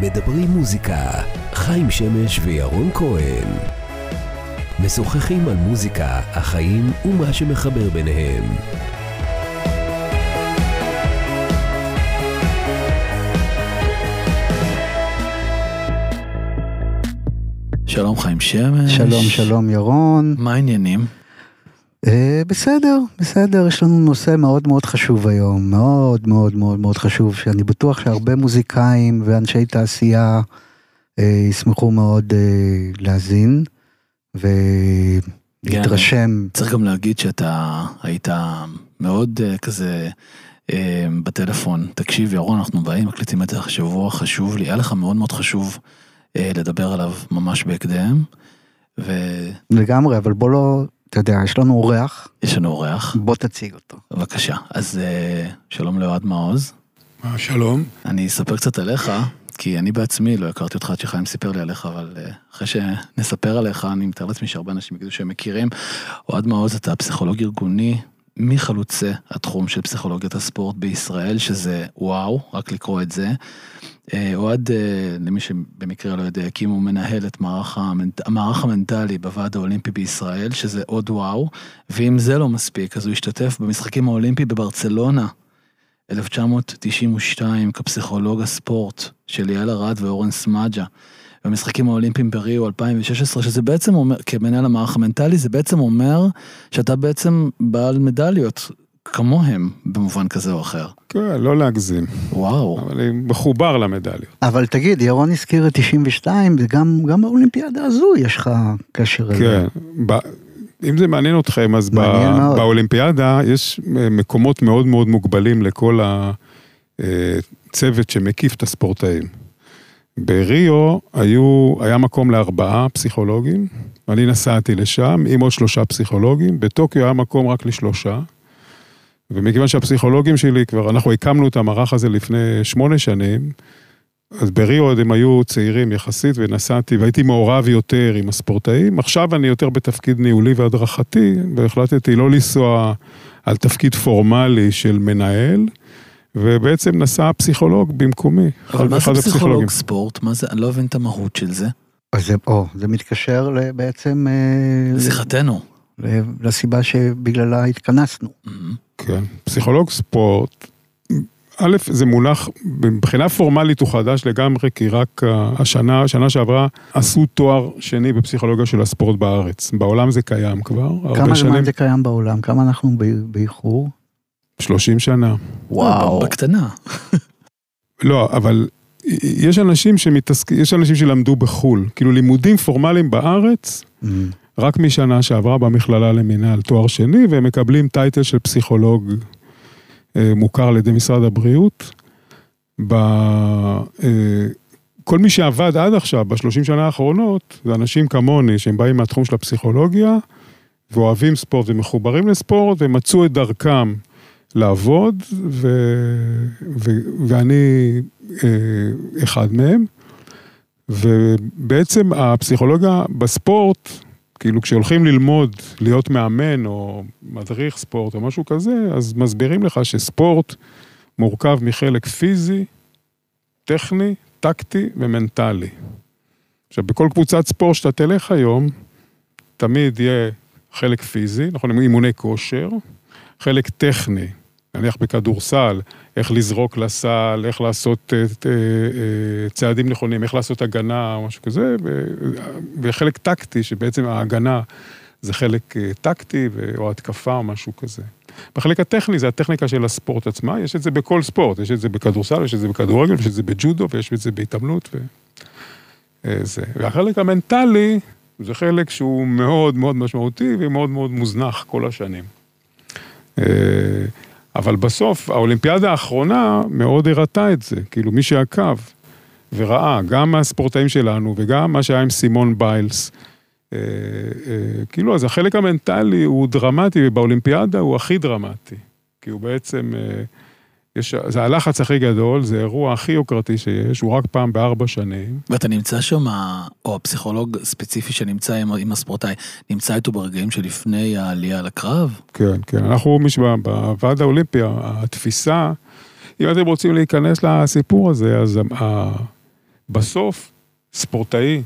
מדברים מוזיקה, חיים שמש וירון כהן. משוחחים על מוזיקה, החיים ומה שמחבר ביניהם. שלום חיים שמש. שלום, שלום ירון. מה העניינים? אה, בסדר, בסדר, יש לנו נושא מאוד מאוד חשוב היום, מאוד מאוד מאוד מאוד חשוב, שאני בטוח שהרבה מוזיקאים ואנשי תעשייה אה, ישמחו מאוד אה, להאזין ולהתרשם. צריך גם להגיד שאתה היית מאוד אה, כזה אה, בטלפון, תקשיב ירון, אנחנו באים, מקליטים את זה השבוע, חשוב לי, היה לך מאוד מאוד חשוב אה, לדבר עליו ממש בהקדם. ו... לגמרי, אבל בוא לא, אתה יודע, יש לנו אורח, יש לנו אורח, בוא תציג אותו. בבקשה. אז אה, שלום לאוהד מעוז. אה, שלום. אני אספר קצת עליך, כי אני בעצמי לא הכרתי אותך עד שחיים סיפר לי עליך, אבל אה, אחרי שנספר עליך, אני מתאר לעצמי שהרבה אנשים יגידו שהם מכירים. אוהד מעוז, אתה פסיכולוג ארגוני מחלוצי התחום של פסיכולוגיית הספורט בישראל, שזה וואו, רק לקרוא את זה. אה, אוהד, אה, למי שבמקרה לא יודע, הקים ומנהל את מערך, המנט... המערך המנטלי בוועד האולימפי בישראל, שזה עוד וואו, ואם זה לא מספיק, אז הוא השתתף במשחקים האולימפיים בברצלונה, 1992, כפסיכולוג הספורט של יעל ארד ואורן סמאג'ה. במשחקים האולימפיים בריו 2016, שזה בעצם אומר, כמנהל המערך המנטלי, זה בעצם אומר שאתה בעצם בעל מדליות כמוהם, במובן כזה או אחר. כן, לא להגזים. וואו. אבל אני מחובר למדליות. אבל תגיד, ירון הזכיר את 92, וגם גם באולימפיאדה הזו יש לך קשר אליו. כן. ב... אם זה מעניין אתכם, אז מעניין ב... מאוד. באולימפיאדה יש אה, מקומות מאוד מאוד מוגבלים לכל הצוות שמקיף את הספורטאים. בריו היו, היה מקום לארבעה פסיכולוגים, אני נסעתי לשם עם עוד שלושה פסיכולוגים, בטוקיו היה מקום רק לשלושה. ומכיוון שהפסיכולוגים שלי כבר, אנחנו הקמנו את המערך הזה לפני שמונה שנים, אז בריו עוד הם היו צעירים יחסית ונסעתי והייתי מעורב יותר עם הספורטאים. עכשיו אני יותר בתפקיד ניהולי והדרכתי, והחלטתי לא לנסוע על תפקיד פורמלי של מנהל, ובעצם נסע פסיכולוג במקומי. אבל מה זה. פסיכולוג ספורט? מה זה? אני לא מבין את המהות של זה. אז זה, או, זה מתקשר בעצם אה, שיחתנו. ל- לסיבה שבגללה התכנסנו. כן, פסיכולוג ספורט, א', זה מונח, מבחינה פורמלית הוא חדש לגמרי, כי רק השנה, שנה שעברה, עשו תואר שני בפסיכולוגיה של הספורט בארץ. בעולם זה קיים כבר, הרבה כמה שנים, זמן זה קיים בעולם? כמה אנחנו באיחור? 30 שנה. וואו. בקטנה. לא, אבל יש אנשים שמתעסקים, יש אנשים שלמדו בחו"ל, כאילו לימודים פורמליים בארץ, Mm. רק משנה שעברה במכללה למינהל תואר שני, והם מקבלים טייטל של פסיכולוג אה, מוכר על ידי משרד הבריאות. ב, אה, כל מי שעבד עד עכשיו, בשלושים שנה האחרונות, זה אנשים כמוני, שהם באים מהתחום של הפסיכולוגיה, ואוהבים ספורט ומחוברים לספורט, ומצאו את דרכם לעבוד, ו, ו, ואני אה, אחד מהם. ובעצם הפסיכולוגיה בספורט, כאילו כשהולכים ללמוד להיות מאמן או מדריך ספורט או משהו כזה, אז מסבירים לך שספורט מורכב מחלק פיזי, טכני, טקטי ומנטלי. עכשיו, בכל קבוצת ספורט שאתה תלך היום, תמיד יהיה חלק פיזי, נכון, אימוני כושר, חלק טכני, נניח בכדורסל, איך לזרוק לסל, איך לעשות אה, אה, אה, צעדים נכונים, איך לעשות הגנה או משהו כזה, וחלק טקטי, שבעצם ההגנה זה חלק טקטי או התקפה או משהו כזה. בחלק הטכני זה הטכניקה של הספורט עצמה, יש את זה בכל ספורט, יש את זה בכדורסל, יש את זה בכדורגל, יש את זה בג'ודו ויש את זה בהתעמלות ו... זה. והחלק המנטלי זה חלק שהוא מאוד מאוד משמעותי ומאוד מאוד מוזנח כל השנים. אבל בסוף, האולימפיאדה האחרונה מאוד הראתה את זה, כאילו מי שעקב וראה, גם מהספורטאים שלנו וגם מה שהיה עם סימון ביילס, אה, אה, כאילו, אז החלק המנטלי הוא דרמטי, ובאולימפיאדה הוא הכי דרמטי. כי הוא בעצם, אה, יש, זה הלחץ הכי גדול, זה אירוע הכי יוקרתי שיש, הוא רק פעם בארבע שנים. ואתה נמצא שם, או הפסיכולוג ספציפי שנמצא עם, עם הספורטאי, נמצא איתו ברגעים שלפני העלייה לקרב? כן, כן, אנחנו מש- בוועד האולימפי, התפיסה, אם אתם רוצים להיכנס לסיפור הזה, אז ה- בסוף, ספורטאי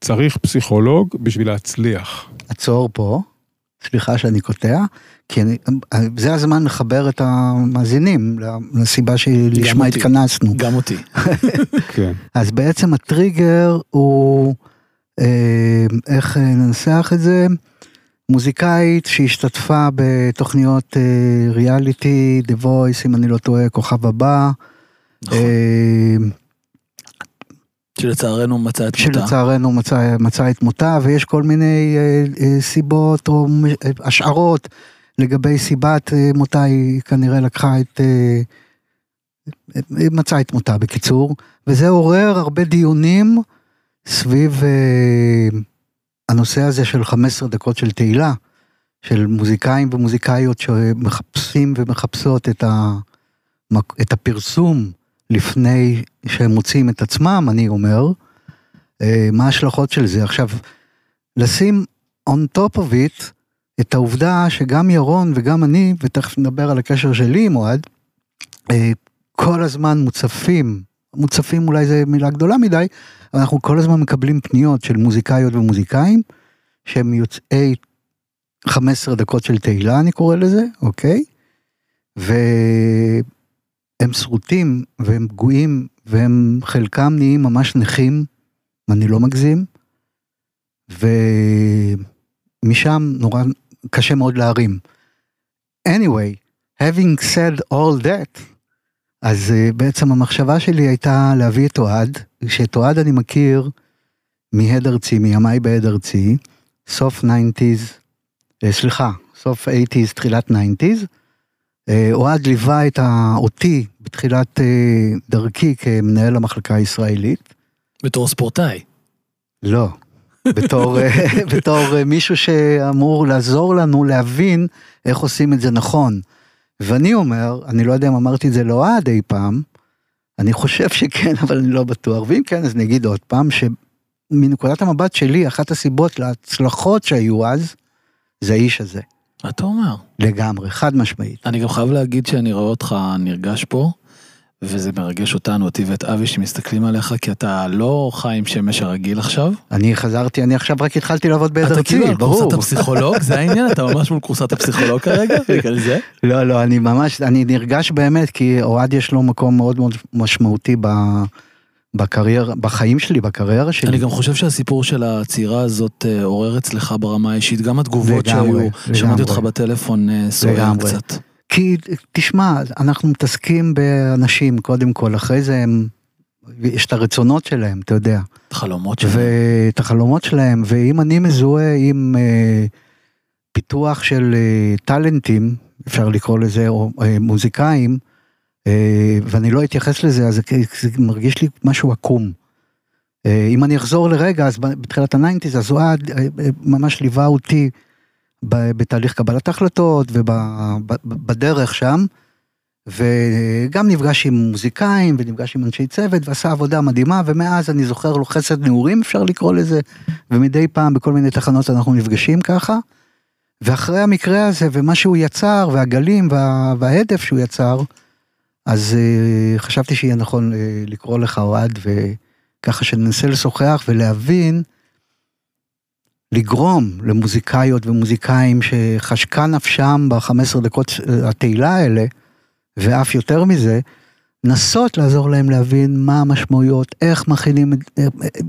צריך פסיכולוג בשביל להצליח. עצור פה, סליחה שאני קוטע, כי אני, זה הזמן לחבר את המאזינים לסיבה שלשמה. התכנסנו. גם אותי. כן. אז בעצם הטריגר הוא, אה, איך אה, ננסח את זה? מוזיקאית שהשתתפה בתוכניות אה, ריאליטי, The Voice, אם אני לא טועה, כוכב הבא. נכון. שלצערנו מצא את מותה. שלצערנו מצא, מצא את מותה, ויש כל מיני אה, אה, סיבות או אה, השערות לגבי סיבת אה, מותה, היא כנראה לקחה את... אה, אה, מצאה את מותה בקיצור, וזה עורר הרבה דיונים סביב אה, הנושא הזה של 15 דקות של תהילה, של מוזיקאים ומוזיקאיות שמחפשים ומחפשות את, ה, את הפרסום לפני שהם מוצאים את עצמם, אני אומר, אה, מה ההשלכות של זה. עכשיו, לשים on top of it את העובדה שגם ירון וגם אני, ותכף נדבר על הקשר שלי עם אוהד, אה, כל הזמן מוצפים, מוצפים אולי זו מילה גדולה מדי, אבל אנחנו כל הזמן מקבלים פניות של מוזיקאיות ומוזיקאים, שהם יוצאי 15 דקות של תהילה, אני קורא לזה, אוקיי? והם שרוטים והם פגועים והם חלקם נהיים ממש נכים, אני לא מגזים, ומשם נורא קשה מאוד להרים. anyway, having said all that, אז uh, בעצם המחשבה שלי הייתה להביא את אוהד, שאת אוהד אני מכיר מהד ארצי, מימיי בהד ארצי, סוף 90's, uh, סליחה, סוף 80's, תחילת 90's. Uh, אוהד ליווה את ה... אותי בתחילת uh, דרכי כמנהל המחלקה הישראלית. בתור ספורטאי. לא, בתור, אה, בתור אה, מישהו שאמור לעזור לנו להבין איך עושים את זה נכון. ואני אומר, אני לא יודע אם אמרתי את זה לאוהד אי פעם, אני חושב שכן, אבל אני לא בטוח, ואם כן, אז אני אגיד עוד פעם, שמנקודת המבט שלי, אחת הסיבות להצלחות שהיו אז, זה האיש הזה. מה אתה אומר? לגמרי, חד משמעית. אני גם חייב להגיד שאני רואה אותך נרגש פה, וזה מרגש אותנו, אותי ואת אבי שמסתכלים עליך, כי אתה לא חיים שמש הרגיל עכשיו. אני חזרתי, אני עכשיו רק התחלתי לעבוד בעד אתה ארצי, כאילו על ברור. כורסת הפסיכולוג, זה העניין? אתה ממש מול כורסת הפסיכולוג כרגע? בגלל זה? לא, לא, אני ממש, אני נרגש באמת, כי אוהד יש לו מקום מאוד מאוד משמעותי ב, בקריירה, בחיים שלי, בקריירה שלי. אני גם חושב שהסיפור של הצעירה הזאת אה, עורר אצלך ברמה האישית, גם התגובות לגמרי, שהיו, שמעתי. אותך בטלפון אה, סוער. קצת. כי, תשמע, אנחנו מתעסקים באנשים, קודם כל, אחרי זה הם, יש את הרצונות שלהם, אתה יודע. חלומות שלך. ואת החלומות שלהם, ואם אני מזוהה עם אה, פיתוח של אה, טאלנטים, אפשר לקרוא לזה, או אה, מוזיקאים, ואני לא אתייחס לזה, אז זה, מרגיש לי משהו עקום. אה, אם אני אחזור לרגע, אז בתחילת ה nineties, אז אוהד אה, אה, ממש ליווה אותי בתהליך קבלת החלטות ובדרך שם, וגם נפגש עם מוזיקאים ונפגש עם אנשי צוות ועשה עבודה מדהימה, ומאז אני זוכר לו חסד נעורים אפשר לקרוא לזה, ומדי פעם בכל מיני תחנות אנחנו נפגשים ככה. ואחרי המקרה הזה ומה שהוא יצר והגלים וה, וההדף שהוא יצר, אז uh, חשבתי שיהיה נכון uh, לקרוא לך אוהד וככה שננסה לשוחח ולהבין, לגרום למוזיקאיות ומוזיקאים שחשקה נפשם ב-15 דקות אה, התהילה האלה, ואף יותר מזה, נסות לעזור להם להבין מה המשמעויות, איך מכינים,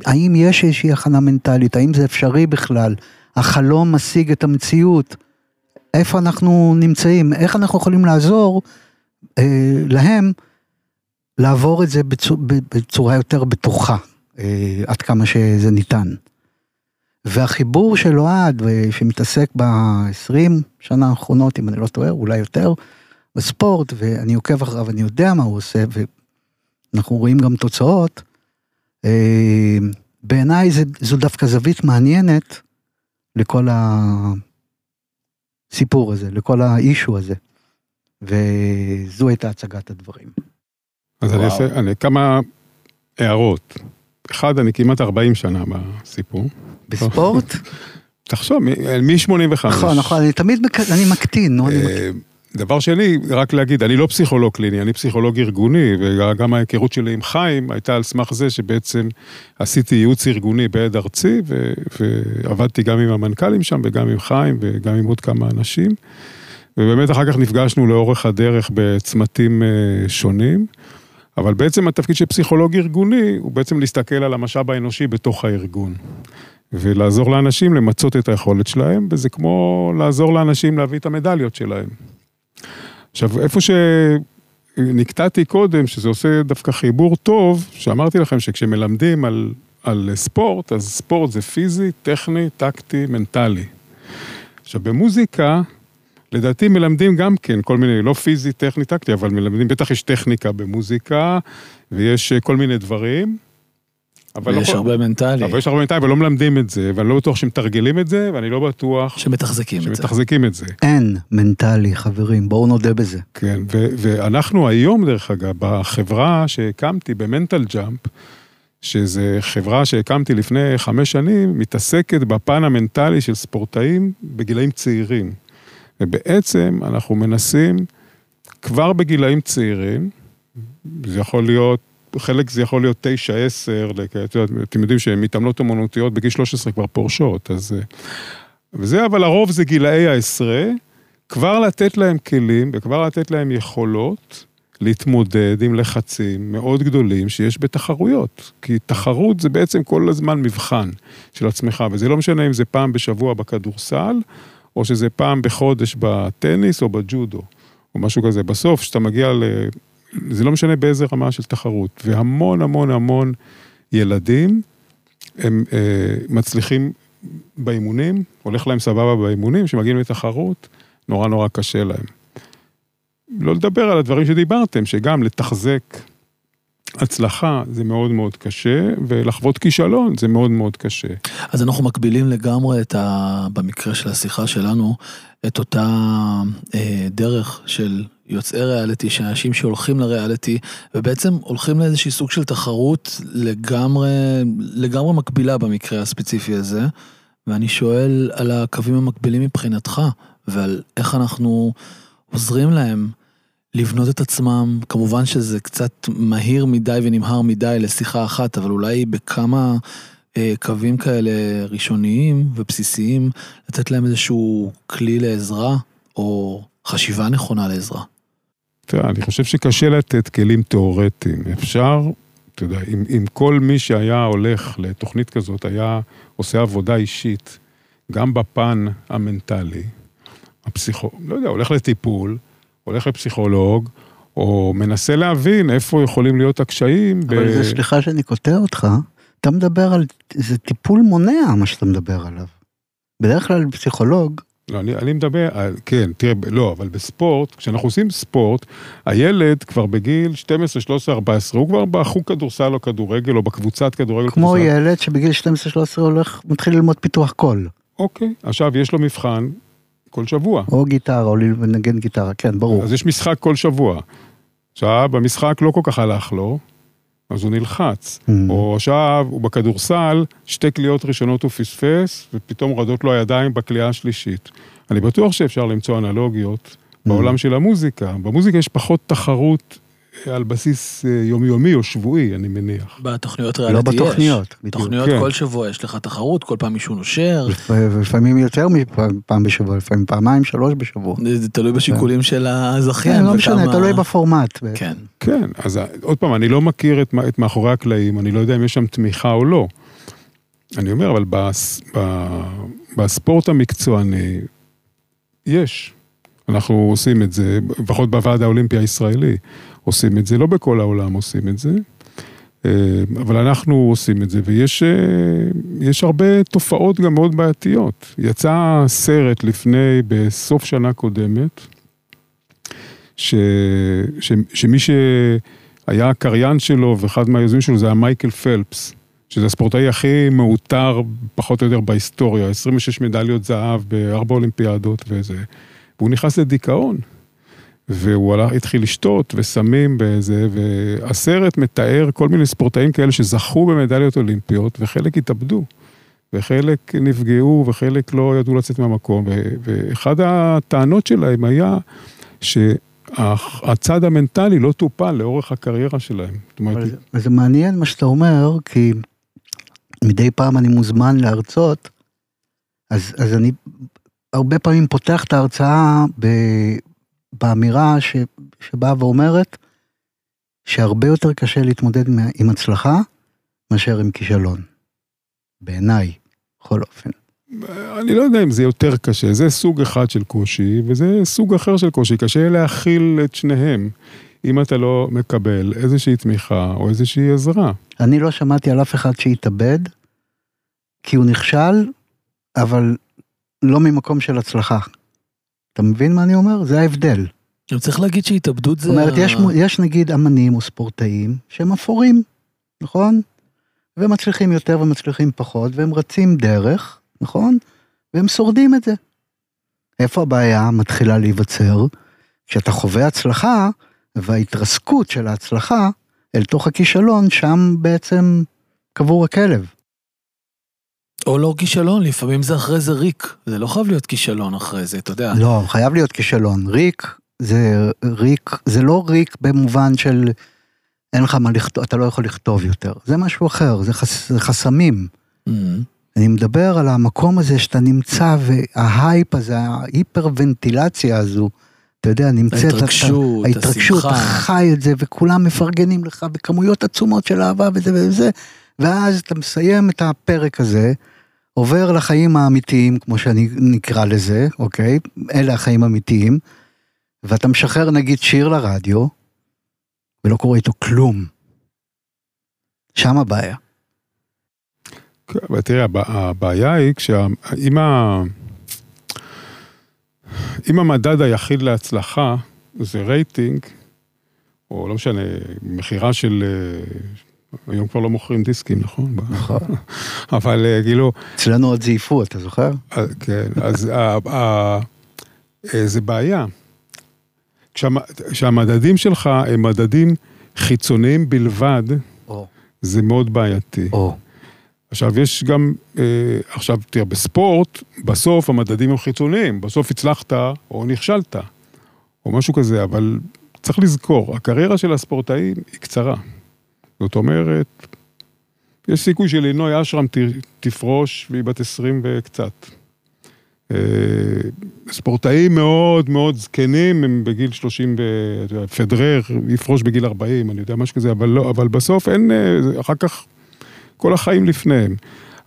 האם יש איזושהי הכנה מנטלית, האם זה אפשרי בכלל, החלום משיג את המציאות, איפה אנחנו נמצאים, איך אנחנו יכולים לעזור להם לעבור את זה בצורה, בצורה יותר בטוחה, אה, עד כמה שזה ניתן. והחיבור של אוהד, אה, שמתעסק ב-20 שנה האחרונות, אם אני לא טועה, אולי יותר, בספורט, ואני עוקב אחריו, אני יודע מה הוא עושה, ואנחנו רואים גם תוצאות. אה, בעיניי זו דווקא זווית מעניינת לכל הסיפור הזה, לכל האישו הזה. וזו הייתה הצגת הדברים. אז אני וואו. אעשה אני, כמה הערות. אחד, אני כמעט 40 שנה בסיפור. בספורט? תחשוב, מ-85. נכון, נכון, אני תמיד מק... אני מקטין, נו, אני מקטין. דבר שני, רק להגיד, אני לא פסיכולוג קליני, אני פסיכולוג ארגוני, וגם ההיכרות שלי עם חיים הייתה על סמך זה שבעצם עשיתי ייעוץ ארגוני בעד ארצי, ו- ועבדתי גם עם המנכ"לים שם, וגם עם חיים, וגם עם עוד כמה אנשים. ובאמת אחר כך נפגשנו לאורך הדרך בצמתים אה, שונים, אבל בעצם התפקיד של פסיכולוג ארגוני הוא בעצם להסתכל על המשאב האנושי בתוך הארגון. ולעזור לאנשים למצות את היכולת שלהם, וזה כמו לעזור לאנשים להביא את המדליות שלהם. עכשיו, איפה שנקטעתי קודם, שזה עושה דווקא חיבור טוב, שאמרתי לכם שכשמלמדים על, על ספורט, אז ספורט זה פיזי, טכני, טקטי, מנטלי. עכשיו, במוזיקה, לדעתי מלמדים גם כן כל מיני, לא פיזי, טכני, טקטי, אבל מלמדים, בטח יש טכניקה במוזיקה, ויש כל מיני דברים. אבל ויש לא, הרבה מנטלי. אבל יש הרבה מנטלי, אבל לא מלמדים את זה, ואני לא בטוח שמתרגלים את זה, ואני לא בטוח... שמתחזקים, שמתחזקים את זה. אין מנטלי, חברים, בואו נודה בזה. כן, ו- ואנחנו היום, דרך אגב, בחברה שהקמתי, במנטל ג'אמפ, שזו חברה שהקמתי לפני חמש שנים, מתעסקת בפן המנטלי של ספורטאים בגילאים צעירים. ובעצם אנחנו מנסים כבר בגילאים צעירים, זה יכול להיות חלק זה יכול להיות תשע, עשר, אתם יודעים שהן מתעמלות אמנותיות בגיל 13 כבר פורשות, אז... אה, וזה, אבל הרוב זה גילאי העשרה, כבר לתת להם כלים וכבר לתת להם יכולות להתמודד עם לחצים מאוד גדולים שיש בתחרויות. כי תחרות זה בעצם כל הזמן מבחן של עצמך, וזה לא משנה אם זה פעם בשבוע בכדורסל, או שזה פעם בחודש בטניס או בג'ודו, או משהו כזה. בסוף, כשאתה מגיע ל... זה לא משנה באיזה רמה של תחרות, והמון המון המון ילדים, הם אה, מצליחים באימונים, הולך להם סבבה באימונים, כשמגיעים לתחרות, נורא נורא קשה להם. לא לדבר על הדברים שדיברתם, שגם לתחזק הצלחה זה מאוד מאוד קשה, ולחוות כישלון זה מאוד מאוד קשה. אז אנחנו מקבילים לגמרי את ה... במקרה של השיחה שלנו, את אותה אה, דרך של יוצאי ריאליטי, של אנשים שהולכים לריאליטי, ובעצם הולכים לאיזשהי סוג של תחרות לגמרי, לגמרי מקבילה במקרה הספציפי הזה, ואני שואל על הקווים המקבילים מבחינתך, ועל איך אנחנו עוזרים להם לבנות את עצמם, כמובן שזה קצת מהיר מדי ונמהר מדי לשיחה אחת, אבל אולי בכמה אה, קווים כאלה ראשוניים ובסיסיים, לתת להם איזשהו כלי לעזרה, או חשיבה נכונה לעזרה. תראה, אני חושב שקשה לתת כלים תיאורטיים. אפשר, אתה יודע, אם, אם כל מי שהיה הולך לתוכנית כזאת היה עושה עבודה אישית, גם בפן המנטלי, הפסיכו... לא יודע, הולך לטיפול, הולך לפסיכולוג, או מנסה להבין איפה יכולים להיות הקשיים. אבל ב... זה סליחה שאני קוטע אותך, אתה מדבר על, זה טיפול מונע מה שאתה מדבר עליו. בדרך כלל פסיכולוג לא, אני, אני מדבר, כן, תראה, לא, אבל בספורט, כשאנחנו עושים ספורט, הילד כבר בגיל 12, 13, 14, הוא כבר בחוג כדורסל או כדורגל, או בקבוצת כדורגל. כמו כדורסל. ילד שבגיל 12, 13 הולך, מתחיל ללמוד פיתוח קול. אוקיי, עכשיו יש לו מבחן כל שבוע. או גיטרה, או לנגן גיטרה, כן, ברור. אז יש משחק כל שבוע. עכשיו, במשחק לא כל כך הלך לו, אז הוא נלחץ. Mm. או עכשיו, הוא בכדורסל, שתי קליעות ראשונות הוא פספס, ופתאום רועדות לו הידיים בקליעה השלישית. אני בטוח שאפשר למצוא אנלוגיות mm. בעולם של המוזיקה. במוזיקה יש פחות תחרות על בסיס אה, יומיומי או שבועי, אני מניח. בתוכניות ריאליטי יש. לא בתוכניות. בתוכניות כן. כל שבוע יש לך תחרות, כל פעם מישהו נושר. לפעמים יותר מפעם בשבוע, לפעמים פעמיים, שלוש בשבוע. זה תלוי בשיקולים של הזכיין. כן, לא משנה, תלוי בפורמט. כן. כן, אז עוד פעם, אני לא מכיר את, את מאחורי הקלעים, אני לא יודע אם יש שם תמיכה או לא. אני אומר, אבל בס, ב, בספורט המקצועני, יש. אנחנו עושים את זה, לפחות בוועד האולימפי הישראלי. עושים את זה, לא בכל העולם עושים את זה, אה, אבל אנחנו עושים את זה, ויש אה, הרבה תופעות גם מאוד בעייתיות. יצא סרט לפני, בסוף שנה קודמת, ש, ש, שמי שהיה הקריין שלו ואחד מהיוזמים שלו זה היה מייקל פלפס, שזה הספורטאי הכי מעוטר פחות או יותר בהיסטוריה, 26 מדליות זהב בארבע אולימפיאדות וזה, והוא נכנס לדיכאון. והוא הלך, התחיל לשתות וסמים בזה, והסרט מתאר כל מיני ספורטאים כאלה שזכו במדליות אולימפיות, וחלק התאבדו, וחלק נפגעו, וחלק לא ידעו לצאת מהמקום, ואחד הטענות שלהם היה שהצד המנטלי לא טופל לאורך הקריירה שלהם. אבל זה- זה מעניין מה שאתה אומר, כי מדי פעם אני מוזמן להרצות, אז, אז אני הרבה פעמים פותח את ההרצאה ב, באמירה ש, שבאה ואומרת שהרבה יותר קשה להתמודד עם הצלחה מאשר עם כישלון. בעיניי, בכל אופן. אני לא יודע אם זה יותר קשה, זה סוג אחד של קושי, וזה סוג אחר של קושי, קשה להכיל את שניהם, אם אתה לא מקבל איזושהי תמיכה או איזושהי עזרה. אני לא שמעתי על אף אחד שהתאבד, כי הוא נכשל, אבל לא ממקום של הצלחה. אתה מבין מה אני אומר? זה ההבדל. גם צריך להגיד שהתאבדות זאת זה... אומרת, ה- יש, יש נגיד אמנים או ספורטאים שהם אפורים, נכון? והם מצליחים יותר ומצליחים פחות, והם רצים דרך, נכון? והם שורדים את זה. איפה הבעיה מתחילה להיווצר? כשאתה חווה הצלחה, וההתרסקות של ההצלחה אל תוך הכישלון, שם בעצם קבור הכלב. או לא כישלון, לפעמים זה אחרי זה ריק. זה לא חייב להיות כישלון אחרי זה, אתה יודע. לא, חייב להיות כישלון. ריק זה ריק, זה לא ריק במובן של אין לך מה לכתוב, אתה לא יכול לכתוב יותר. זה משהו אחר, זה, חס, זה חסמים. Mhm. אני מדבר על המקום הזה שאתה נמצא וההייפ הזה, ההיפר-ונטילציה הזו, אתה יודע, נמצאת, ההתרגשות, אתה, ההתרגשות, אתה השמחה. חי את זה וכולם מפרגנים לך בכמויות עצומות של אהבה וזה וזה, ואז אתה מסיים את הפרק הזה, עובר לחיים האמיתיים, כמו שאני נקרא לזה, אוקיי? אלה החיים האמיתיים, ואתה משחרר נגיד שיר לרדיו, ולא קורה איתו כלום. שם הבעיה. כן, תראה, הב- הבעיה היא כשאם ה... אם המדד היחיד להצלחה זה רייטינג, או לא משנה, מכירה של... היום כבר לא מוכרים דיסקים, נכון? נכון. אבל אה, כאילו, אצלנו עוד זייפו, אתה זוכר? אה, כן, אז אה, זה בעיה. כשהמ- כשהמדדים שלך הם מדדים חיצוניים בלבד. זה מאוד בעייתי. עכשיו, יש גם, עכשיו, תראה, בספורט, בסוף המדדים הם חיצוניים, בסוף הצלחת או נכשלת, או משהו כזה, אבל צריך לזכור, הקריירה של הספורטאים היא קצרה. זאת אומרת, יש סיכוי שלינוי אשרם תפרוש והיא בת 20 וקצת. אה, ספורטאים מאוד מאוד זקנים, הם בגיל 30, ו... אתה יודע, פדרר יפרוש בגיל 40, אני יודע, משהו כזה, אבל לא, אבל בסוף אין, אה, אחר כך כל החיים לפניהם.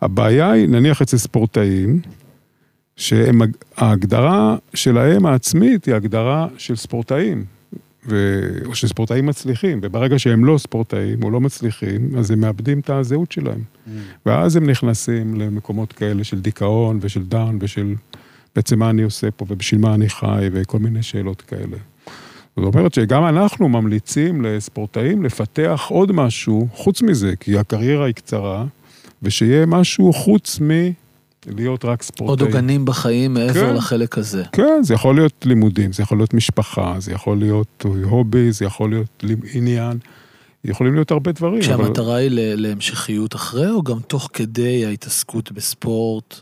הבעיה היא, נניח אצל ספורטאים, שההגדרה שלהם העצמית היא הגדרה של ספורטאים, ו... או של ספורטאים מצליחים, וברגע שהם לא ספורטאים או לא מצליחים, אז הם מאבדים את הזהות שלהם. ואז הם נכנסים למקומות כאלה של דיכאון ושל דאון ושל בעצם מה אני עושה פה ובשביל מה אני חי וכל מיני שאלות כאלה. זאת אומרת שגם אנחנו ממליצים לספורטאים לפתח עוד משהו חוץ מזה, כי הקריירה היא קצרה, ושיהיה משהו חוץ מלהיות רק ספורטאי. עוד עוגנים בחיים מעבר כן. לחלק הזה. כן, זה יכול להיות לימודים, זה יכול להיות משפחה, זה יכול להיות הובי, זה יכול להיות עניין, יכולים להיות הרבה דברים. אבל- כשהמטרה היא ל- להמשכיות אחרי, או גם תוך כדי ההתעסקות בספורט,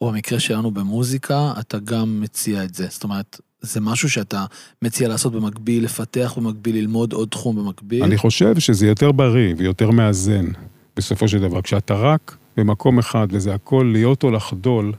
או במקרה שלנו במוזיקה, אתה גם מציע את זה. זאת אומרת, זה משהו שאתה מציע לעשות במקביל, לפתח במקביל, ללמוד עוד תחום במקביל. אני חושב שזה יותר בריא ויותר מאזן, בסופו של דבר. כשאתה רק במקום אחד וזה הכל להיות או לחדול,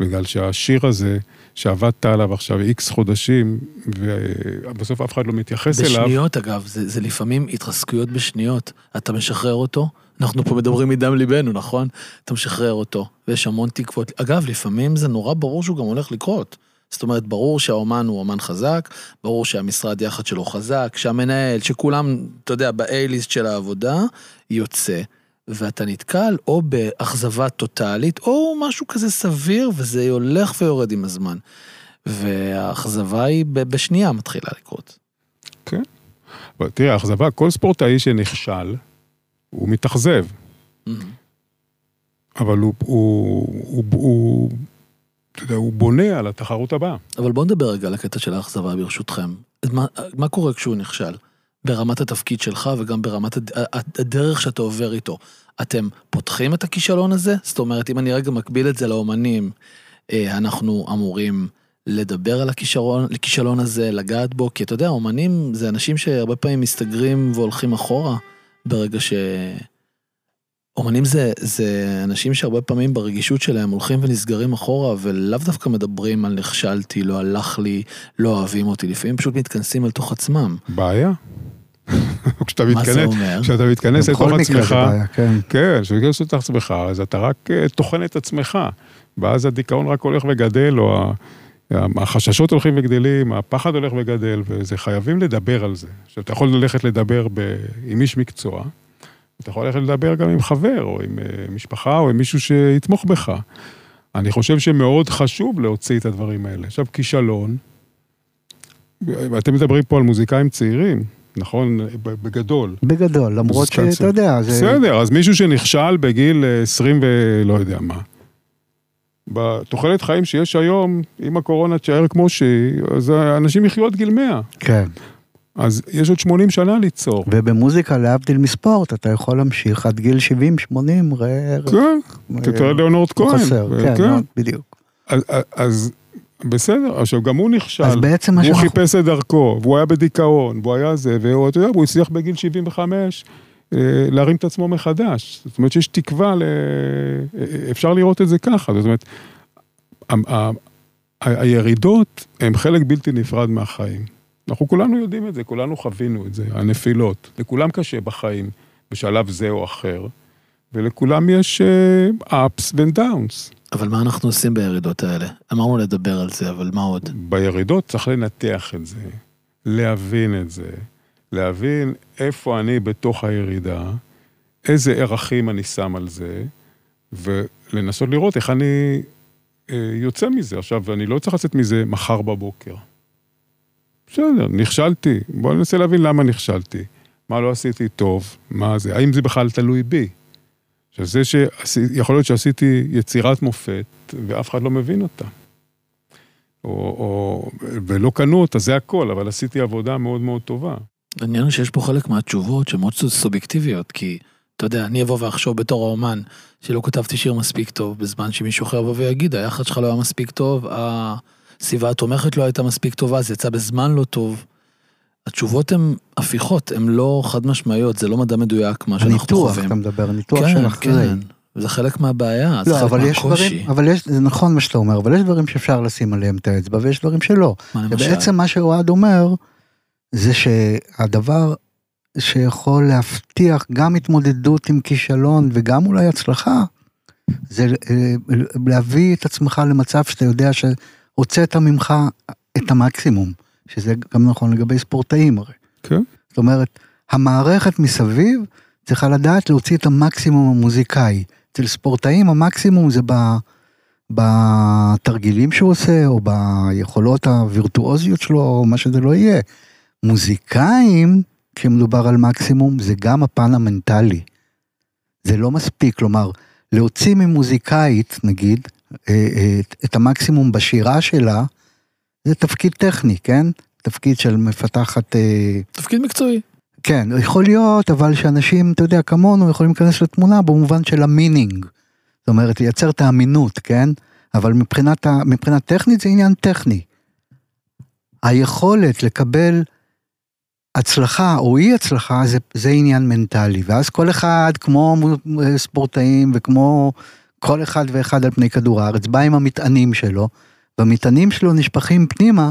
בגלל שהשיר הזה, שעבדת עליו עכשיו איקס חודשים, ובסוף אף אחד לא מתייחס אליו, בשניות אגב, זה, זה לפעמים התרסקויות בשניות. אתה משחרר אותו, אנחנו פה מדברים מדם ליבנו, נכון? אתה משחרר אותו, ויש המון תקוות. אגב, לפעמים זה נורא ברור שהוא גם הולך לקרות. זאת אומרת, ברור שהאומן הוא אומן חזק, ברור שהמשרד יחד שלו חזק, שהמנהל, שכולם, אתה יודע, ב-A-ליסט של העבודה, יוצא. ואתה נתקל או באכזבה טוטאלית, או משהו כזה סביר, וזה הולך ויורד עם הזמן. והאכזבה היא בשנייה מתחילה לקרות. אבל תראה, האכזבה, כל ספורטאי שנכשל, הוא מתאכזב, אבל הוא, הוא, הוא, הוא, אתה יודע, הוא בונה על התחרות הבאה. אבל בואו נדבר רגע על הקטע של האכזבה ברשותכם. מה, מה קורה כשהוא נכשל? ברמת התפקיד שלך וגם ברמת הד... הדרך שאתה עובר איתו. אתם פותחים את הכישלון הזה? זאת אומרת, אם אני רגע מקביל את זה לאומנים, אה, אנחנו אמורים לדבר על הכישרון, הכישלון הזה, לגעת בו, כי אתה יודע, אומנים זה אנשים שהרבה פעמים מסתגרים והולכים אחורה ברגע ש... אומנים זה, זה אנשים שהרבה פעמים ברגישות שלהם הולכים ונסגרים אחורה ולאו דווקא מדברים על נכשלתי, לא הלך לי, לא אוהבים אותי, לפעמים פשוט מתכנסים אל תוך עצמם. בעיה. כשאתה מה זה מתכנס, אומר? כשאתה מתכנס לתוך בכל מקרה עצמך, כן. כן, כשאתה מתכנס לתוך עצמך, אז אתה רק אה, טוחן את עצמך, ואז הדיכאון רק הולך וגדל, או החששות הולכים וגדלים, הפחד הולך וגדל, וזה חייבים לדבר על זה. עכשיו, אתה יכול ללכת לדבר ב... עם איש מקצוע, אתה יכול ללכת לדבר גם עם חבר, או עם אה, משפחה, או עם מישהו שיתמוך בך. אני חושב שמאוד חשוב להוציא את הדברים האלה. עכשיו, כישלון, ואתם מדברים פה על מוזיקאים צעירים, נכון? בגדול. בגדול, למרות שאתה יודע, זה... בסדר, אז מישהו שנכשל בגיל אה, 20 ולא יודע מה. בתוחלת חיים שיש היום, אם הקורונה תשאר כמו שהיא, אז אנשים יחיו עד גיל 100. כן. אז יש עוד 80 שנה ליצור. ובמוזיקה, להבדיל מספורט, אתה יכול להמשיך עד גיל 70-80, ראה... כן, תראה ליאונרד לא כהן. חסר, ו- כן, מאוד, בדיוק. אז- אז בסדר, עכשיו גם הוא נכשל. אז בעצם מה הוא שאנחנו... חיפש את דרכו, והוא היה בדיכאון, והוא היה זה, והוא, אתה יודע, הוא הצליח בגיל 75 אה, להרים את עצמו מחדש. זאת אומרת שיש תקווה, ל... אה, אפשר לראות את זה ככה. זאת אומרת, הירידות הם חלק בלתי נפרד מהחיים. אנחנו כולנו יודעים את זה, כולנו חווינו את זה, הנפילות. לכולם קשה בחיים, בשלב זה או אחר, ולכולם יש אה, ups ו-downs. אבל מה אנחנו עושים בירידות האלה? אמרנו לדבר על זה, אבל מה עוד? בירידות צריך לנתח את זה, להבין את זה, להבין איפה אני בתוך הירידה, איזה ערכים אני שם על זה, ולנסות לראות איך אני אה, יוצא מזה. עכשיו, אני לא צריך לצאת מזה מחר בבוקר. בסדר, נכשלתי, בואו ננסה להבין למה נכשלתי, מה לא עשיתי טוב, מה זה, האם זה בכלל תלוי בי. עכשיו, זה שיכול להיות שעשיתי יצירת מופת ואף אחד לא מבין אותה. או, או, ולא קנו אותה, זה הכל, אבל עשיתי עבודה מאוד מאוד טובה. העניין הוא שיש פה חלק מהתשובות שמאוד סובייקטיביות, כי אתה יודע, אני אבוא ואחשוב בתור האומן שלא כתבתי שיר מספיק טוב, בזמן שמישהו אחר יבוא ויגיד, היחד שלך לא היה מספיק טוב, הסביבה התומכת לא הייתה מספיק טובה, זה יצא בזמן לא טוב. התשובות הן הפיכות, הן לא חד משמעיות, זה לא מדע מדויק מה שאנחנו הניתוח, חווים. אתה מדבר, הניתוח כן, של אחרי. כן, זה חלק מהבעיה, זה לא, חלק אבל יש מהקושי. דברים, אבל יש, זה נכון מה שאתה אומר, אבל יש דברים שאפשר לשים עליהם את האצבע ויש דברים שלא. מה למשל? ובעצם מה שאוהד אומר, זה שהדבר שיכול להבטיח גם התמודדות עם כישלון וגם אולי הצלחה, זה אה, להביא את עצמך למצב שאתה יודע שהוצאת ממך את המקסימום, שזה גם נכון לגבי ספורטאים הרי. כן. זאת אומרת, המערכת מסביב צריכה לדעת להוציא את המקסימום המוזיקאי. אצל ספורטאים המקסימום זה ב, בתרגילים שהוא עושה, או ביכולות הווירטואוזיות שלו, או מה שזה לא יהיה. מוזיקאים, כשמדובר על מקסימום, זה גם הפן המנטלי. זה לא מספיק, כלומר, להוציא ממוזיקאית, נגיד, את המקסימום בשירה שלה, זה תפקיד טכני, כן? תפקיד של מפתחת... אה, תפקיד מקצועי. כן, יכול להיות, אבל שאנשים, אתה יודע, כמונו, יכולים להיכנס לתמונה במובן של המינינג. זאת אומרת, לייצר את האמינות, כן? אבל מבחינת, מבחינה טכנית זה עניין טכני. היכולת לקבל הצלחה או אי הצלחה זה, זה עניין מנטלי, ואז כל אחד, כמו מו- ספורטאים וכמו כל אחד ואחד על פני כדור הארץ, בא עם המטענים שלו, והמטענים שלו נשפכים פנימה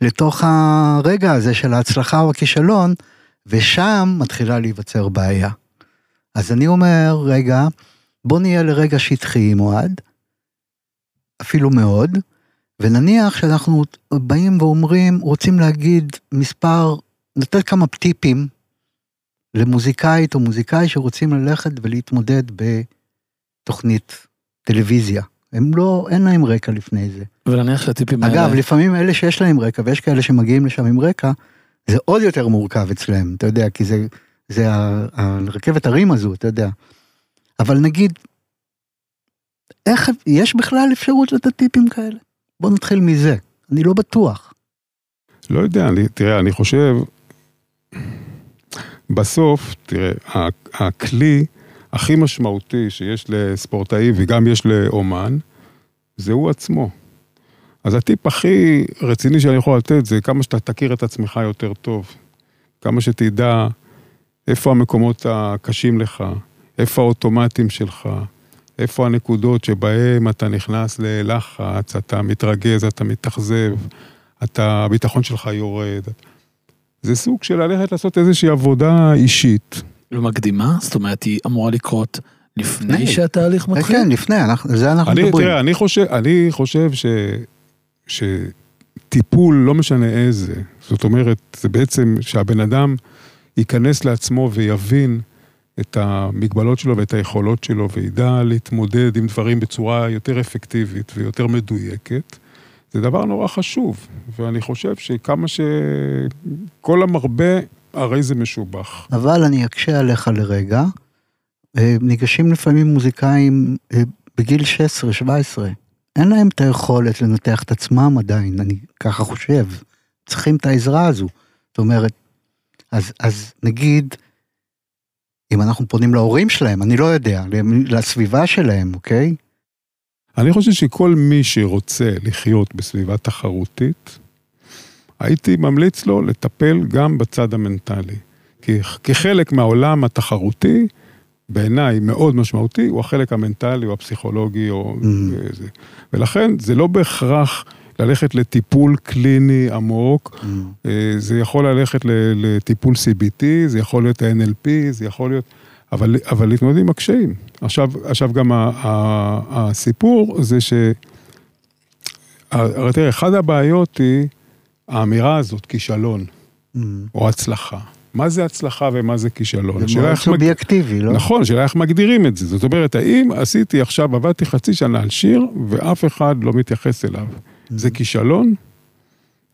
לתוך הרגע הזה של ההצלחה או הכישלון, ושם מתחילה להיווצר בעיה. אז אני אומר, רגע, בוא נהיה לרגע שטחי עם אוהד, אפילו מאוד, ונניח שאנחנו באים ואומרים, רוצים להגיד מספר, לתת כמה טיפים למוזיקאית או מוזיקאי שרוצים ללכת ולהתמודד בתוכנית טלוויזיה. הם לא, אין להם רקע לפני זה. ונניח שהטיפים האלה... אגב, לפעמים אלה שיש להם רקע, ויש כאלה שמגיעים לשם עם רקע, זה עוד יותר מורכב אצלם, אתה יודע, כי זה, זה הרכבת הרים הזו, אתה יודע. אבל נגיד, איך, יש בכלל אפשרות לתת טיפים כאלה? בוא נתחיל מזה, אני לא בטוח. לא יודע, אני, תראה, אני חושב, בסוף, תראה, ה- הכלי הכי משמעותי שיש לספורטאי וגם יש לאומן, זה הוא עצמו. אז הטיפ הכי רציני שאני יכול לתת זה כמה שאתה תכיר את עצמך יותר טוב. כמה שתדע איפה המקומות הקשים לך, איפה האוטומטים שלך, איפה הנקודות שבהם אתה נכנס ללחץ, אתה מתרגז, אתה מתאכזב, אתה, הביטחון שלך יורד. זה סוג של ללכת לעשות איזושהי עבודה אישית. לא מקדימה? זאת אומרת, היא אמורה לקרות לפני. שהתהליך כן, מתחיל? כן, לפני, אנחנו- זה אנחנו אני, מדברים. תראה, אני חושב, אני חושב ש, שטיפול, לא משנה איזה, זאת אומרת, זה בעצם שהבן אדם ייכנס לעצמו ויבין את המגבלות שלו ואת היכולות שלו, וידע להתמודד עם דברים בצורה יותר אפקטיבית ויותר מדויקת, זה דבר נורא חשוב. ואני חושב שכמה ש... כל המרבה, הרי זה משובח. אבל אני אקשה עליך לרגע. אה, ניגשים לפעמים מוזיקאים אה, בגיל 16-17, אין להם את היכולת לנתח את עצמם עדיין, אני ככה חושב. צריכים את העזרה הזו. זאת אומרת, אז, אז נגיד, אם אנחנו פונים להורים שלהם, אני לא יודע, לסביבה שלהם, אוקיי? אני חושב שכל מי שרוצה לחיות בסביבה תחרותית, הייתי ממליץ לו לטפל גם בצד המנטלי. כי כחלק מהעולם התחרותי, בעיניי מאוד משמעותי, הוא החלק המנטלי או הפסיכולוגי או Mm. זה. ולכן זה לא בהכרח ללכת לטיפול קליני עמוק, אה, זה יכול ללכת לטיפול CBT, זה יכול להיות ה-NLP, זה יכול להיות... אבל, אבל להתמודד עם הקשיים. עכשיו, עכשיו גם ה, ה, הסיפור זה ש... הרי תראה, אחת הבעיות היא האמירה הזאת, כישלון Mm. או הצלחה. מה זה הצלחה ומה זה כישלון? זה מאוד איך מג- סובייקטיבי, לא? נכון, השאלה איך מגדירים את זה. זאת אומרת, האם עשיתי עכשיו, עבדתי חצי שנה על שיר, ואף אחד לא מתייחס אליו. זה כישלון?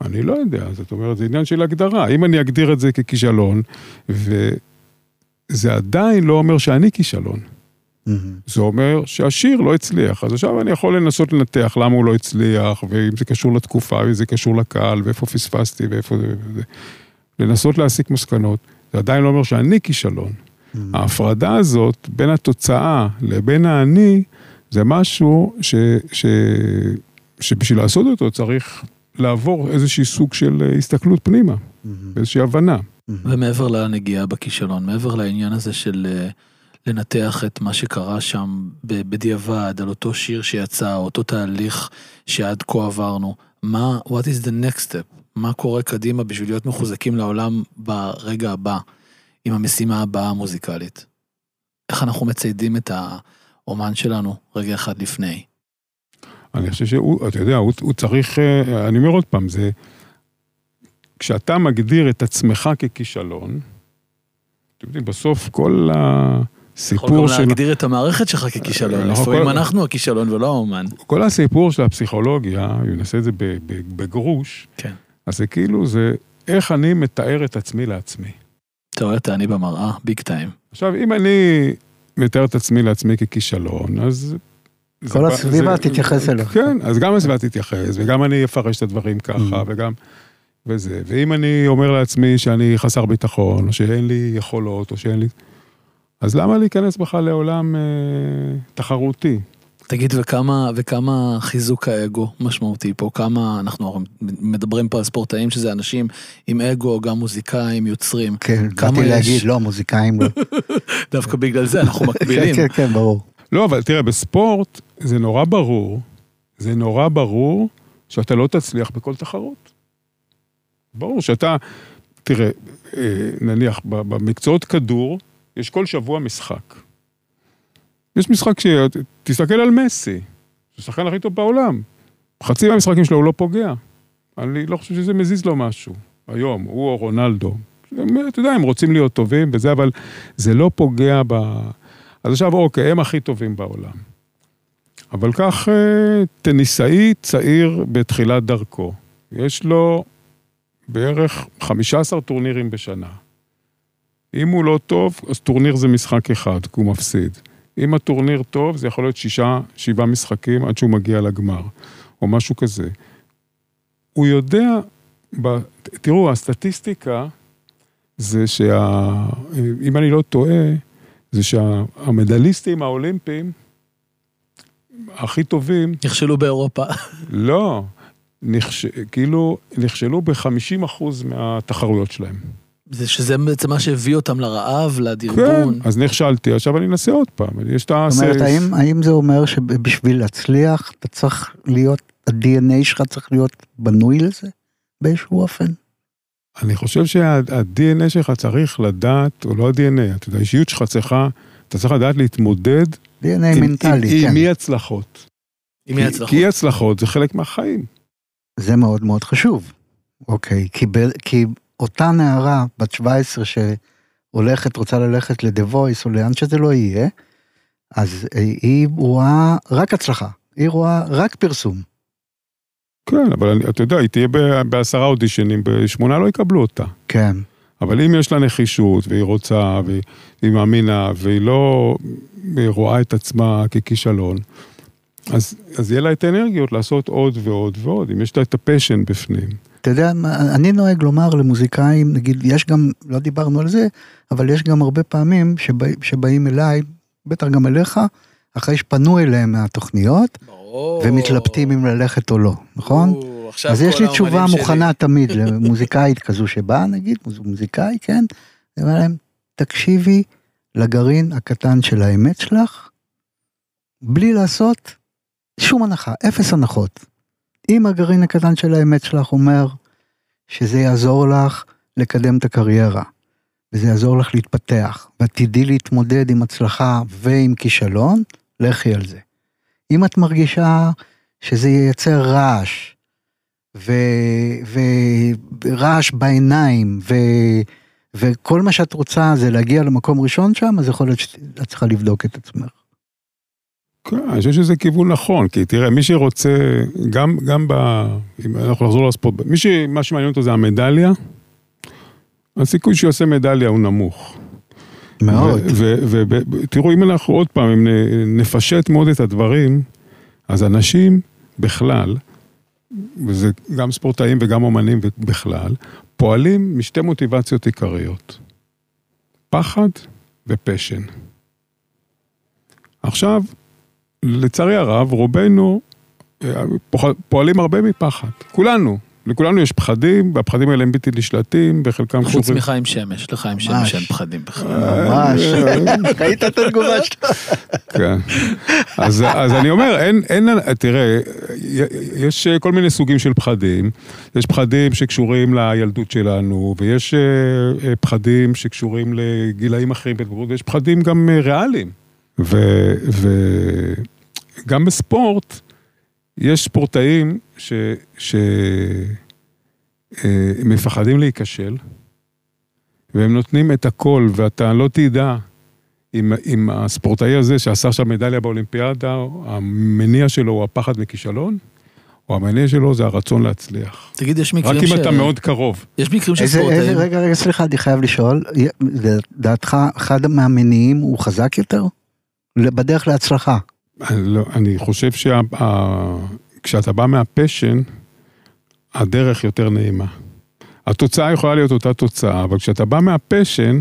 אני לא יודע, זאת אומרת, זה עניין של הגדרה. אם אני אגדיר את זה ככישלון, וזה עדיין לא אומר שאני כישלון. Mm. זה אומר שהשיר לא הצליח. אז עכשיו אני יכול לנסות לנתח למה הוא לא הצליח, ואם זה קשור לתקופה, ואם זה קשור לקהל, ואיפה פספסתי, ואיפה זה... וזה. לנסות להסיק מסקנות. זה עדיין לא אומר שאני כישלון. ההפרדה הזאת בין התוצאה לבין האני, זה משהו ש, ש, שבשביל לעשות אותו צריך לעבור איזשהי סוג של הסתכלות פנימה, איזושהי הבנה. ומעבר לנגיעה בכישלון, מעבר לעניין הזה של אה, לנתח את מה שקרה שם בדיעבד, על אותו שיר שיצא, אותו תהליך שעד כה עברנו, מה, what is the next step? מה קורה קדימה בשביל להיות מחוזקים לעולם ברגע הבא, עם המשימה הבאה המוזיקלית? איך אנחנו מציידים את האומן שלנו רגע אחד לפני? אני חושב שהוא, אתה יודע, הוא, הוא צריך, אה, אני אומר עוד פעם, זה, כשאתה מגדיר את עצמך ככישלון, אתם יודעים, בסוף כל יכול הסיפור גם של... להגדיר את המערכת שלך ככישלון, נכון, לפעמים אנחנו הכישלון ולא האומן. כל הסיפור של הפסיכולוגיה, אם נעשה את זה ב- ב- בגרוש, כן. אז זה כאילו, זה איך אני מתאר את עצמי לעצמי. אתה רואה את האני במראה, ביג טיים. עכשיו, אם אני מתאר את עצמי לעצמי ככישלון, אז... כל הסביבה תתייחס אליך. כן, אז גם הסביבה תתייחס, וגם אני אפרש את הדברים ככה, Mm. וגם... וזה. ואם אני אומר לעצמי שאני חסר ביטחון, או שאין לי יכולות, או שאין לי... אז למה להיכנס בכלל לעולם אה, תחרותי? תגיד, וכמה, וכמה חיזוק האגו משמעותי פה? כמה, אנחנו מדברים פה על ספורטאים שזה אנשים עם אגו, גם מוזיקאים, יוצרים. כן, באתי יש? להגיד, לא, מוזיקאים לא. דווקא בגלל זה אנחנו כן, מקבילים. כן, כן, ברור. לא, אבל תראה, בספורט זה נורא ברור, זה נורא ברור שאתה לא תצליח בכל תחרות. ברור שאתה, תראה, אה, נניח במקצועות כדור, יש כל שבוע משחק. יש משחק ש... תסתכל על מסי, השחקן הכי טוב בעולם. חצי מהמשחקים שלו הוא לא פוגע. אני לא חושב שזה מזיז לו משהו. היום, הוא או רונלדו. הם, אתה יודע, הם רוצים להיות טובים וזה, אבל זה לא פוגע ב... אז עכשיו, אוקיי, הם הכי טובים בעולם. אבל כך אה, טניסאי צעיר בתחילת דרכו. יש לו בערך 15 טורנירים בשנה. אם הוא לא טוב, אז טורניר זה משחק אחד, כי הוא מפסיד. אם הטורניר טוב, זה יכול להיות שישה, שבעה משחקים עד שהוא מגיע לגמר, או משהו כזה. הוא יודע, ב... תראו, הסטטיסטיקה זה שה... אם אני לא טועה, זה שהמדליסטים האולימפיים הכי טובים, נכשלו באירופה. לא, נכש... כאילו נכשלו ב-50% מהתחרויות שלהם. זה שזה בעצם מה שהביא אותם לרעב, כן, לדרבון. אז נכשלתי, עכשיו אני אנסה עוד פעם. יש את ה... זאת אומרת, האם, האם זה אומר שבשביל להצליח, אתה צריך להיות, ה-DNA שלך צריך להיות בנוי לזה באיזשהו אופן? אני חושב שה-DNA שלך צריך לדעת, או לא ה-DNA, אתה יודע, האישיות שלך צריכה, אתה צריך לדעת להתמודד DNA עם- מנטלי, עם- כן. עם אי הצלחות. עם כי- הצלחות? כי אי הצלחות זה חלק מהחיים. זה מאוד מאוד חשוב. אוקיי, כי, ב, כי אותה נערה בת 17 שהולכת, רוצה ללכת ל-The Voice או לאן שזה לא יהיה, אז היא רואה רק הצלחה, היא רואה רק פרסום. כן, אבל אני- אתה יודע, היא תהיה בעשרה אודישנים, בשמונה לא יקבלו אותה. כן, אבל אם יש לה נחישות, והיא רוצה, והיא, והיא מאמינה, והיא לא היא רואה את עצמה ככישלון, אז, אז יהיה לה את האנרגיות לעשות עוד ועוד ועוד, אם יש לה את הפשן בפנים. אתה יודע, אני נוהג לומר למוזיקאים, נגיד, יש גם, לא דיברנו על זה, אבל יש גם הרבה פעמים שבא, שבאים אליי, בטח גם אליך, אחרי שפנו אליהם מהתוכניות, ברור. ומתלבטים אם ללכת או לא, נכון? או, אז יש לי תשובה האומנים שלי- מוכנה תמיד למוזיקאית כזו שבאה, נגיד, מוז- מוזיקאי, כן? אני אומר להם, תקשיבי לגרעין הקטן של האמת שלך, בלי לעשות שום הנחה, אפס הנחות. אם הגרעין הקטן של האמת שלך אומר שזה יעזור לך לקדם את הקריירה, וזה יעזור לך להתפתח, ואת תדעי להתמודד עם הצלחה ועם כישלון, לכי על זה. אם את מרגישה שזה ייצר רעש, ו- ורעש בעיניים, ו... וכל מה שאת רוצה זה להגיע למקום ראשון שם, אז יכול להיות שאת צריכה לבדוק את עצמך. כן, אני חושב שזה כיוון נכון, כי תראה, מי שרוצה, גם, גם ב... אם אנחנו נחזור לספורט, מי ש... מה שמעניין אותו זה המדליה, הסיכוי שיעשה מדליה הוא נמוך. מאוד. ותראו, אם אנחנו עוד פעם, אם נפשט מאוד את הדברים, אז אנשים בכלל, וזה גם ספורטאים וגם אומנים בכלל, פועלים משתי מוטיבציות עיקריות. פחד ופשן. עכשיו, לצערי הרב, רובנו אה, פועלים הרבה מפחד. כולנו. לכולנו יש פחדים, והפחדים האלה הם בלתי נשלטים, וחלקם חוץ מחיים שמש, לחיים. שמש אין פחדים בכלל. ממש. ראית את התגובה שלך? כן. אז, אז אני אומר, אין, תראה, יש כל מיני סוגים של פחדים. יש פחדים שקשורים לילדות שלנו, ויש אה, אה, פחדים שקשורים לגילאים אחרים ויש פחדים גם אה, ריאליים. ו- וגם בספורט, יש ספורטאים ש... ש... אה, להיכשל, והם נותנים את הכל, ואתה לא תדע אם, אם הספורטאי הזה שעשה עכשיו מדליה באולימפיאדה, המניע שלו הוא הפחד מכישלון, או המניע שלו זה הרצון להצליח. תגיד, יש רק מקרים אם ש... אתה מאוד קרוב. יש מקרים של ספורטאים... רגע, רגע, סליחה, אני חייב לשאול, לדעתך אחד מהמניעים הוא חזק יותר? בדרך להצלחה. אני, לא, אני חושב שכשאתה בא מה passion, הדרך יותר נעימה. התוצאה יכולה להיות אותה תוצאה, אבל כשאתה בא מה passion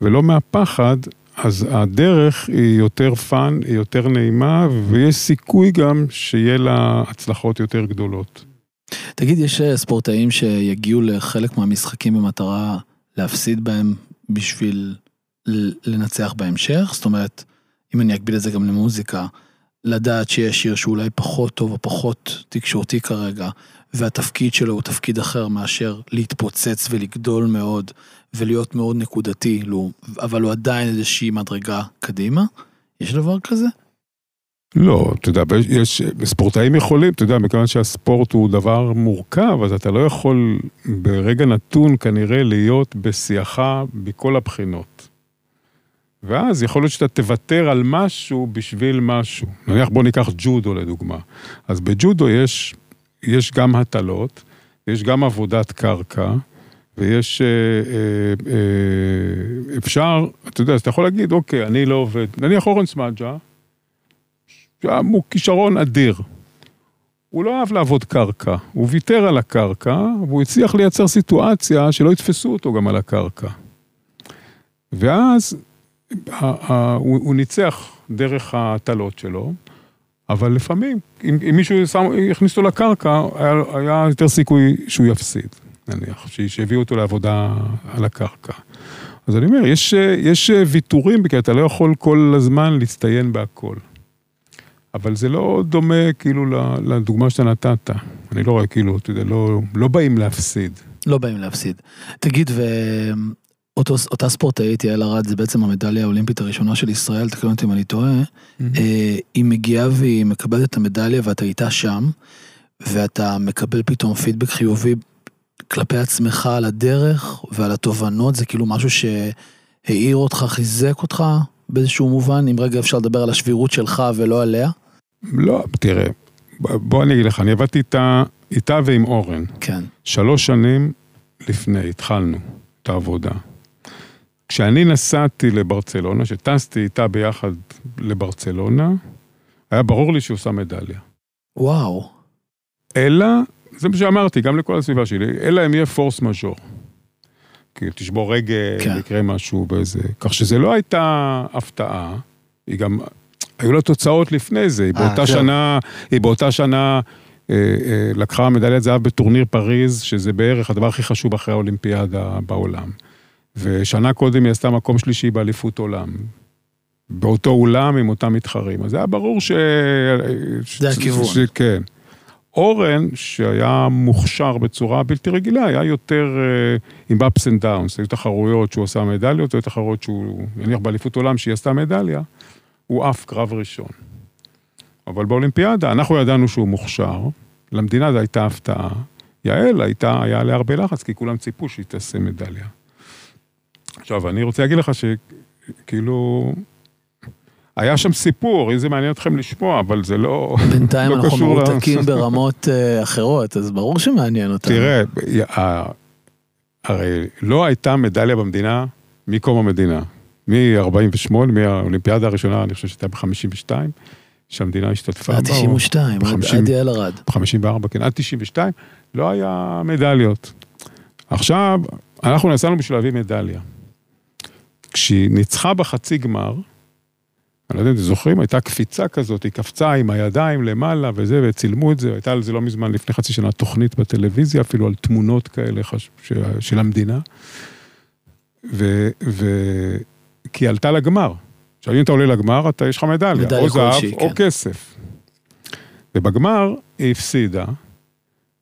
ולא מהפחד, אז הדרך היא יותר fun, היא יותר נעימה, ויש סיכוי גם שיהיה לה הצלחות יותר גדולות. תגיד, יש אה, ספורטאים שיגיעו לחלק מהמשחקים במטרה להפסיד בהם בשביל לנצח בהמשך? זאת אומרת, אם אני אגביל את זה גם למוזיקה, לדעת שיש שיר שאולי פחות טוב או פחות תקשורתי כרגע, והתפקיד שלו הוא תפקיד אחר מאשר להתפוצץ ולגדול מאוד ולהיות מאוד נקודתי, אבל הוא עדיין איזושהי מדרגה קדימה? יש דבר כזה? לא, אתה יודע, יש, ספורטאים יכולים, אתה יודע, מכיוון שהספורט הוא דבר מורכב, אז אתה לא יכול ברגע נתון כנראה להיות בשיאך מכל הבחינות. ואז יכול להיות שאתה תוותר על משהו בשביל משהו. נניח בוא ניקח ג'ודו לדוגמה. אז בג'ודו יש, יש גם הטלות, יש גם עבודת קרקע, ויש, אה, אה, אה, אפשר, אתה יודע, אז אתה יכול להגיד, אוקיי, אני לא עובד, נניח אורן סמדג'ה, הוא כישרון אדיר. הוא לא אהב לעבוד קרקע, הוא ויתר על הקרקע, והוא הצליח לייצר סיטואציה שלא יתפסו אותו גם על הקרקע. ואז הוא, ניצח דרך ההטלות שלו, אבל לפעמים, אם, אם מישהו שם, הכניס אותו לקרקע, היה, היה יותר סיכוי שהוא יפסיד, נניח, ש- שיביאו אותו לעבודה על הקרקע. אז אני אומר, יש, יש ויתורים, כי אתה לא יכול כל הזמן להצטיין בהכל. אבל זה לא דומה כאילו לדוגמה שאתה נתת. אני לא רואה כאילו, אתה יודע, לא, לא באים להפסיד. לא באים להפסיד. תגיד, ואותה ספורטאית, יעל ארד, זה בעצם המדליה האולימפית הראשונה של ישראל, תקן אותי אם אני טועה. אה, היא מגיעה והיא מקבלת את המדליה ואתה איתה שם, ואתה מקבל פתאום פידבק חיובי כלפי עצמך על הדרך ועל התובנות, זה כאילו משהו שהעיר אותך, חיזק אותך באיזשהו מובן, אם רגע אפשר לדבר על השבירות שלך ולא עליה. לא, תראה, בוא אני אגיד לך, אני עבדתי איתה, איתה ועם אורן. כן. שלוש שנים לפני, התחלנו את העבודה. כשאני נסעתי לברצלונה, שטסתי איתה ביחד לברצלונה, היה ברור לי שהוא שם מדליה. וואו. אלא, זה מה שאמרתי, גם לכל הסביבה שלי, אלא אם יהיה פורס מז'ור. כאילו, תשבור רגל, כן. יקרה משהו באיזה... כך שזה לא הייתה הפתעה, היא גם... היו לה תוצאות לפני זה, היא אה, באותה זהו. שנה, היא באותה שנה אה, אה, לקחה מדליית זהב בטורניר פריז, שזה בערך הדבר הכי חשוב אחרי האולימפיאדה בעולם. ושנה קודם היא עשתה מקום שלישי באליפות עולם. באותו אולם עם אותם מתחרים. אז זה היה ברור ש... זה הכיוון. ש... כן. אורן, שהיה מוכשר בצורה בלתי רגילה, היה יותר אה, עם ups and downs, היו תחרויות שהוא עשה מדליות, היו תחרויות שהוא, נניח באליפות עולם שהיא עשתה מדליה, הוא עף קרב ראשון. אבל באולימפיאדה, אנחנו ידענו שהוא מוכשר, למדינה זו הייתה הפתעה. יעל הייתה, היה עליה הרבה לחץ, כי כולם ציפו שהיא תעשה מדליה. עכשיו, אני רוצה להגיד לך שכאילו, היה שם סיפור, אם זה מעניין אתכם לשמוע, אבל זה לא... בינתיים לא אנחנו מרותקים ברמות אה, אחרות, אז ברור שמעניין אותנו. תראה, הרי לא הייתה מדליה במדינה מקום המדינה. מ-48, מהאולימפיאדה הראשונה, אני חושב שהייתה ב-52, שהמדינה השתתפה בה. 92, עד- ב-50. עד יעל ארד. ב-54, כן, עד 92, לא היה מדליות. עכשיו, אנחנו נסענו בשביל להביא מדליה. כשהיא ניצחה בחצי גמר, אני לא יודע אם אתם זוכרים, הייתה קפיצה כזאת, היא קפצה עם הידיים למעלה וזה, וצילמו את זה, הייתה על זה לא מזמן, לפני חצי שנה, תוכנית בטלוויזיה, אפילו על תמונות כאלה חש... ש... של המדינה. ו... ו... כי היא עלתה לגמר. עכשיו, אם אתה עולה לגמר, אתה, יש לך מדליה, או זהב כלשהי, או כן. כסף. ובגמר היא הפסידה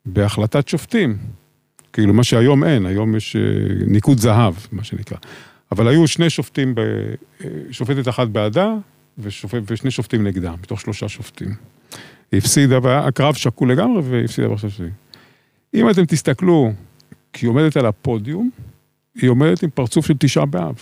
בהחלטת שופטים. כאילו, מה שהיום אין, היום יש אה, ניקוד זהב, מה שנקרא. אבל היו שני שופטים, ב... שופטת אחת בעדה ושופט... ושני שופטים נגדה, מתוך שלושה שופטים. היא הפסידה, והקרב שקול לגמרי והיא הפסידה בהחלטת שופטים. אם אתם תסתכלו, כשהיא עומדת על הפודיום, היא עומדת עם פרצוף של תשעה באב.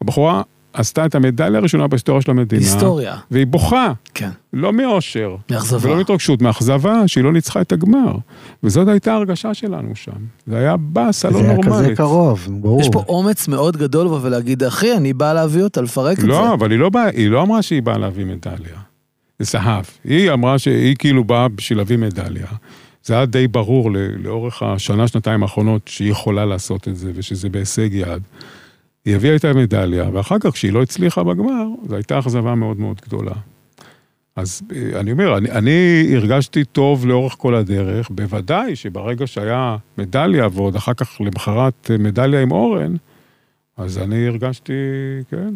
הבחורה עשתה את המדליה הראשונה בהיסטוריה של המדינה. היסטוריה, והיא בוכה, כן, לא מאושר. מאכזבה. ולא מהתרגשות, מאכזבה שהיא לא ניצחה את הגמר. וזאת הייתה ההרגשה שלנו שם. זה היה באסה לא זה היה נורמלית. כזה קרוב, ברור. יש פה אומץ מאוד גדול לבוא ולהגיד, אחי, אני בא להביא אותה, לפרק את זה. לא, אבל היא לא, באה, היא לא אמרה שהיא באה להביא מדליה. זה זהב. היא אמרה שהיא כאילו באה בשביל להביא מדליה. זה היה די ברור ל- לאורך השנה, שנתיים האחרונות, שהיא יכולה לעשות את זה ושזה בהישג יד. היא הביאה את המדליה, ואחר כך, כשהיא לא הצליחה בגמר, זו הייתה אכזבה מאוד מאוד גדולה. אז אה, אני אומר, אני, אני הרגשתי טוב לאורך כל הדרך, בוודאי שברגע שהיה מדליה, ועוד אחר כך למחרת אה, מדליה עם אורן, אז אני הרגשתי, כן,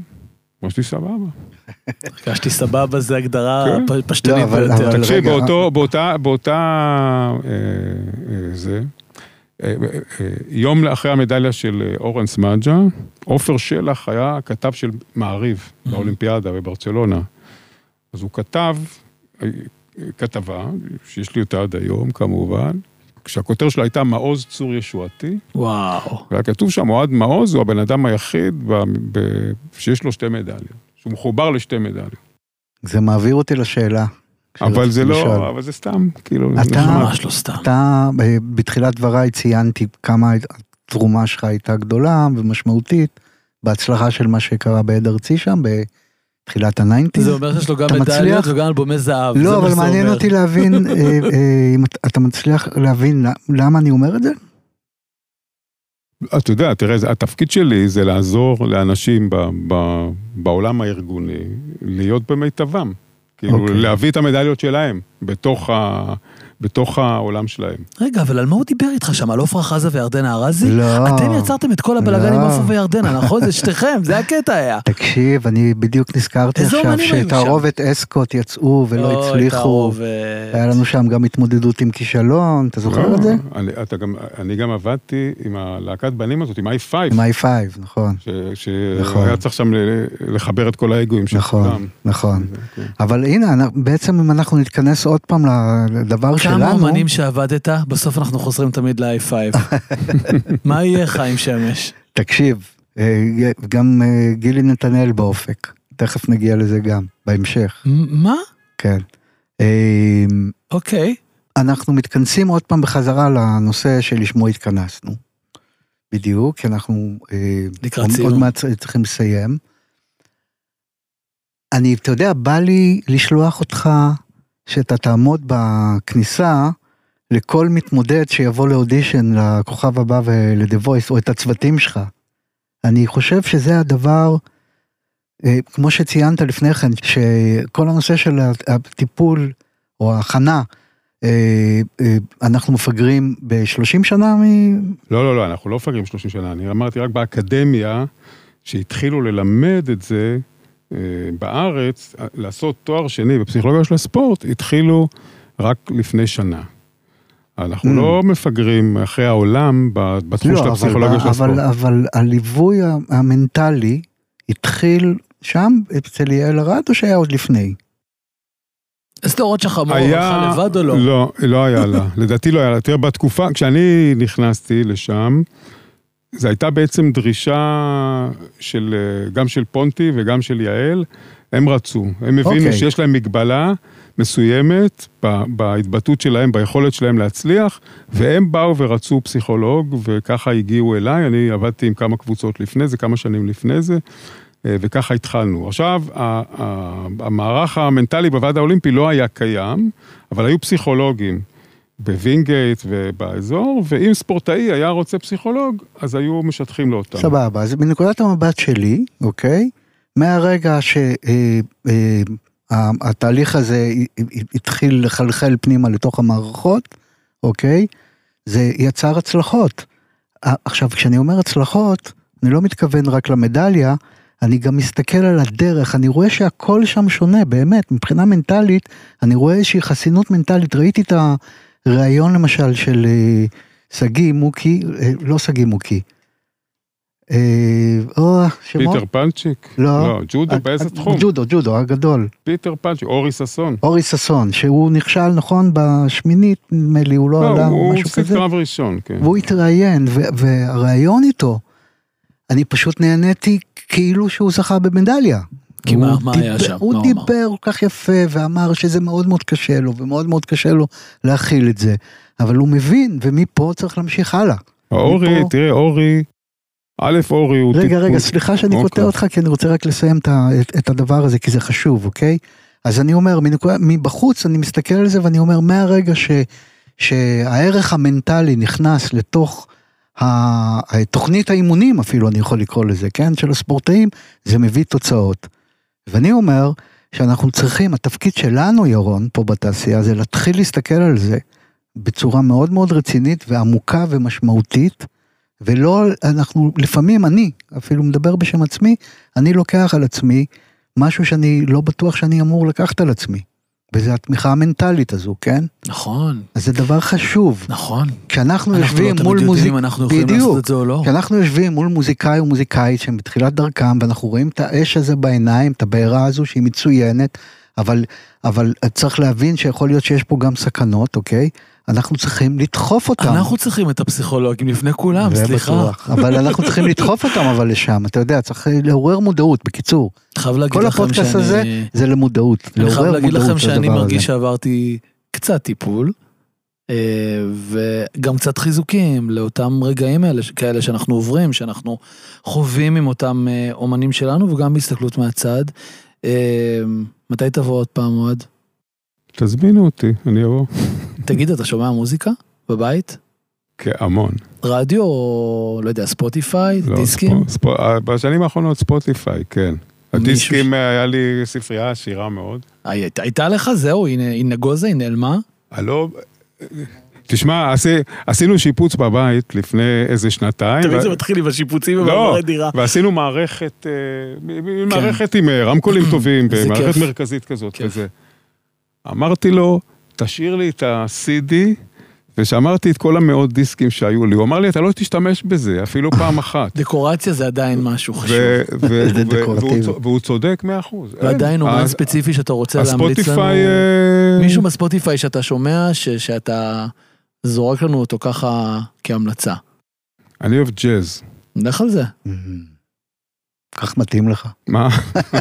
הרגשתי סבבה. הרגשתי סבבה, זה הגדרה כן. פשטנית לא, אבל- ביותר. תקשיב, באותו, באותה, באותה, אה, אה, זה, אה, אה, יום אחרי המדליה של אה, אורן סמדג'ה, עופר שלח היה כתב של מעריב באולימפיאדה בברצלונה. אז הוא כתב אה, כתבה, שיש לי אותה עד היום כמובן, כשהכותר שלה הייתה מעוז צור ישועתי, וואו. והיה כתוב שם, אוהד מעוז הוא הבן אדם היחיד ב, ב, שיש לו שתי מדליות, שהוא מחובר לשתי מדליות. זה מעביר אותי לשאלה. אבל שרציתי זה לשאול. לא, אבל זה סתם, כאילו, אתה-. ממש לא סתם. אתה, בתחילת דבריי ציינתי כמה התרומה שלך הייתה גדולה ומשמעותית בהצלחה של מה שקרה בהד ארצי שם, בתחילת ה nineties. זה אומר שיש לו גם מדליות? וגם אלבומי זהב. זה לא, אבל מעניין אומר. אותי להבין, אה, אה, אם אתה- מצליח להבין למה אני אומר את זה? אתה יודע, תראה, התפקיד שלי זה לעזור לאנשים ב, ב, בעולם הארגוני להיות במיטבם. כאילו, אוקיי. להביא את המדליות שלהם בתוך, ה, בתוך העולם שלהם. רגע, אבל על מה הוא דיבר איתך שם? על עפרה חזה וירדנה ארזי? לא. אתם יצרתם את כל הבלאגן עם לא. עפרה וירדנה, נכון? זה שתיכם, זה הקטע היה. תקשיב, אני בדיוק נזכרתי עכשיו שתערובת אסקוט יצאו ולא הצליחו. תערובת. היה לנו שם גם התמודדות עם כישלון, אתה זוכר את זה? לא, אני, אתה גם, אני גם עבדתי עם הלהקת בנים הזאת, עם i5, עם i5, נכון. ש- נכון. שהיה צריך שם ל- לחבר את כל האגואים של נכון, כולם. נכון. כן. אבל הנה, אנחנו- בעצם אם אנחנו נתכנס עוד פעם לדבר שלנו, כמה אומנים שעבדת, בסוף אנחנו חוזרים תמיד ל-i5. מה יהיה חיים שמש? תקשיב, אה, גם אה, גילי נתנאל באופק, תכף נגיע לזה גם, בהמשך, מה? כן. אה, אוקיי. אנחנו מתכנסים עוד פעם בחזרה לנושא שלשמו התכנסנו. בדיוק, כי אנחנו לקראת סיום. עוד מעט צריכים לסיים. אני, אתה יודע, בא לי לשלוח אותך, שאתה תעמוד בכניסה לכל מתמודד שיבוא לאודישן לכוכב הבא ול-The Voice, או את הצוותים שלך. אני חושב שזה הדבר, אה, כמו שציינת לפני כן, שכל הנושא של הטיפול או ההכנה, אה, אה, אנחנו מפגרים ב-30 שנה מ... לא, לא, לא, אנחנו לא מפגרים 30 שנה, אני אמרתי רק באקדמיה, שהתחילו ללמד את זה בארץ, לעשות תואר שני בפסיכולוגיה של הספורט, התחילו רק לפני שנה. אנחנו Mm. לא מפגרים אחרי העולם ב- בתחום של לא, הפסיכולוגיה של אבל, הספורט. אבל, אבל הליווי המנטלי התחיל שם, אצל יעל ארד, או שהיה עוד לפני? אז תיאוריות שחמור, הלכה לבד או לא? לא, לא היה לה. לדעתי לא היה לה. תראה, בתקופה, כשאני נכנסתי לשם, זו הייתה בעצם דרישה של, אה, גם של פונטי וגם של יעל, הם רצו. הם הבינו אוקיי. שיש להם מגבלה מסוימת בהתבטאות שלהם, ביכולת שלהם להצליח, והם באו ורצו פסיכולוג, וככה הגיעו אליי. אני עבדתי עם כמה קבוצות לפני זה, כמה שנים לפני זה. אה, וככה התחלנו. עכשיו, המערך המנטלי בוועד האולימפי לא היה קיים, אבל היו פסיכולוגים בווינגייט ובאזור, ואם ספורטאי היה רוצה פסיכולוג, אז היו משטחים לו אותם. סבבה, אז מנקודת המבט שלי, אוקיי? מהרגע שהתהליך הזה ה- ה- התחיל לחלחל פנימה לתוך המערכות, אוקיי? זה יצר הצלחות. ה- עכשיו, כשאני אומר הצלחות, אני לא מתכוון רק למדליה, אני גם מסתכל על הדרך, אני רואה שהכל שם שונה, באמת, מבחינה מנטלית, אני רואה איזושהי חסינות מנטלית, ראיתי את הריאיון למשל של אה, שגיא מוקי, אה, לא שגיא מוקי. אה, או, שמות? פיטר פלצ'יק? לא. לא, ג'ודו באיזה תחום? ג'ודו, ג'ודו, הגדול. פיטר פלצ'יק, אורי ששון. אורי ששון, שהוא נכשל, נכון, בשמינית, נדמה לי, הוא לא לא, עלה, הוא משהו כזה. קרב ראשון, כן. והוא התראיין, והראיון איתו, אני פשוט נהניתי כאילו שהוא זכה במדליה. כי מה- הוא מה היה דיבר- שם? הוא? דיבר כל כך יפה ואמר שזה מאוד מאוד קשה לו, ומאוד מאוד קשה לו להכיל את זה, אבל הוא מבין, ומפה צריך להמשיך הלאה. אורי, מפה- תראה, אורי, א', אורי הוא... רגע, רגע, סליחה שאני אוקיי. קוטע אותך, כי אני רוצה רק לסיים את, את, את הדבר הזה, כי זה חשוב, אוקיי? אז אני אומר, מנקודה, מבחוץ אני מסתכל על זה ואני אומר, מהרגע ש, שהערך המנטלי נכנס לתוך ה- תוכנית האימונים אפילו, אני יכול לקרוא לזה, כן? של הספורטאים, זה מביא תוצאות. ואני אומר שאנחנו צריכים, התפקיד שלנו, ירון, פה בתעשייה, זה להתחיל להסתכל על זה בצורה מאוד מאוד רצינית ועמוקה ומשמעותית, ולא, אנחנו, לפעמים אני, אפילו מדבר בשם עצמי, אני לוקח על עצמי משהו שאני לא בטוח שאני אמור לקחת על עצמי. וזה התמיכה המנטלית הזו, כן? נכון, אז זה דבר חשוב. נכון. כשאנחנו אנחנו לא יושבים תמיד מול יודעים מוזיק... אם אנחנו יכולים בדיוק. לעשות את זה או לא. כשאנחנו יושבים מול מוזיקאי או מוזיקאית שהם בתחילת דרכם, ואנחנו רואים את האש הזה בעיניים, את הבעירה הזו שהיא מצוינת, אבל, אבל צריך להבין שיכול להיות שיש פה גם סקנות, אוקיי? אנחנו צריכים לדחוף אותם. אנחנו צריכים את הפסיכולוגים לפני כולם, סליחה. בטוח. אבל אנחנו צריכים לדחוף אותם אבל לשם, אתה יודע, צריך לעורר מודעות, בקיצור. חייב להגיד כל לכם הפודקאסט שאני... הזה זה למודעות, אני חייב לעורר להגיד לכם מודעות שאני לדבר מרגיש הזה. שעברתי קצת טיפול, אה, וגם קצת חיזוקים לאותם רגעים האלה, כאלה שאנחנו עוברים, שאנחנו חווים עם אותם אה, אומנים שלנו, וגם בהסתכלות מהצד. אה, מתי תבוא עוד פעם אוהד? תזמינו אותי, אני אבוא. תגיד, אתה שומע מוזיקה בבית? כן, המון. רדיו או לא יודע, ספוטיפיי, לא, דיסקים? ספו- ספו- אה, בשנים האחרונות ספוטיפיי, כן. הדיסקים, אה, היה לי ספרייה עשירה מאוד. היית- הייתה לך, זהו, היא נגוזה, היא נעלמה? הלא... תשמע, עשי, עשינו שיפוץ בבית לפני איזה שנתיים. תמיד ו- זה מתחיל עם השיפוצים לא, ובמעברי דירה. ועשינו מערכת, אה, מ- מערכת עם אה, רמקולים טובים, מערכת כיף. מרכזית כזאת כיף. אמרתי לו, תשאיר לי את ה-CD, ושמרתי את כל המאות דיסקים שהיו לי. הוא אמר לי, אתה לא תשתמש בזה, אפילו פעם אחת. דקורציה זה עדיין משהו חשוב. זה דקורטיבי. והוא צודק מאה אחוז. ועדיין אומן. ספציפי שאתה רוצה להמליץ לנו. הספוטיפיי... אה, מישהו בספוטיפיי שאתה שומע, ש- שאתה זורק לנו אותו ככה כהמלצה. אני אוהב ג'אז. נלך על זה. כך מתאים לך. מה?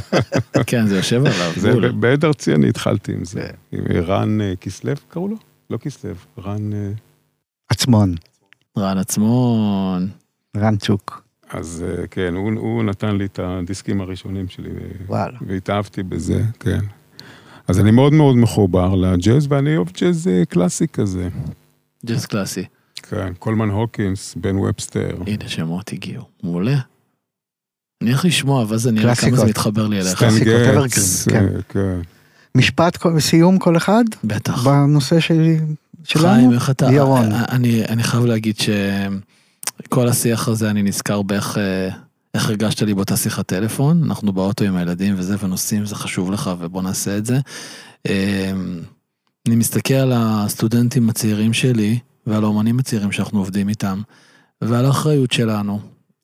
כן, זה יושב עליו. זה בעד ארצי אני התחלתי עם זה. כן. עם רן אה, כסלו קראו לו? לא כסלו, רן... אה, עצמון, רן עצמון. רנצ'וק. אז אה, כן, הוא, הוא נתן לי את הדיסקים הראשונים שלי, וואלה. והתאהבתי בזה, כן. אז אני מאוד מאוד מחובר לג'אז, ואני אוהב ג'אז אה, קלאסי כזה. ג'אז קלאסי. כן, קולמן הוקינס, בן ובסטר. הנה שמות הגיעו. מעולה. אני הולך לשמוע, ואז אני אראה כמה. זה מתחבר לי אליך. קלאסיקות, גטס, evergreen, כן. אה, כן. משפט סיום כל אחד בטח. בנושא שלי, שלנו? חיים, איך אתה... ירון. אני, אני חייב להגיד שכל השיח הזה, אני נזכר באיך אה, איך הרגשת לי באותה שיחת טלפון. אנחנו באוטו עם הילדים וזה, ונוסעים, זה חשוב לך, ובוא נעשה את זה. אה, אני מסתכל על הסטודנטים הצעירים שלי, ועל האומנים הצעירים שאנחנו עובדים איתם, ועל האחריות שלנו.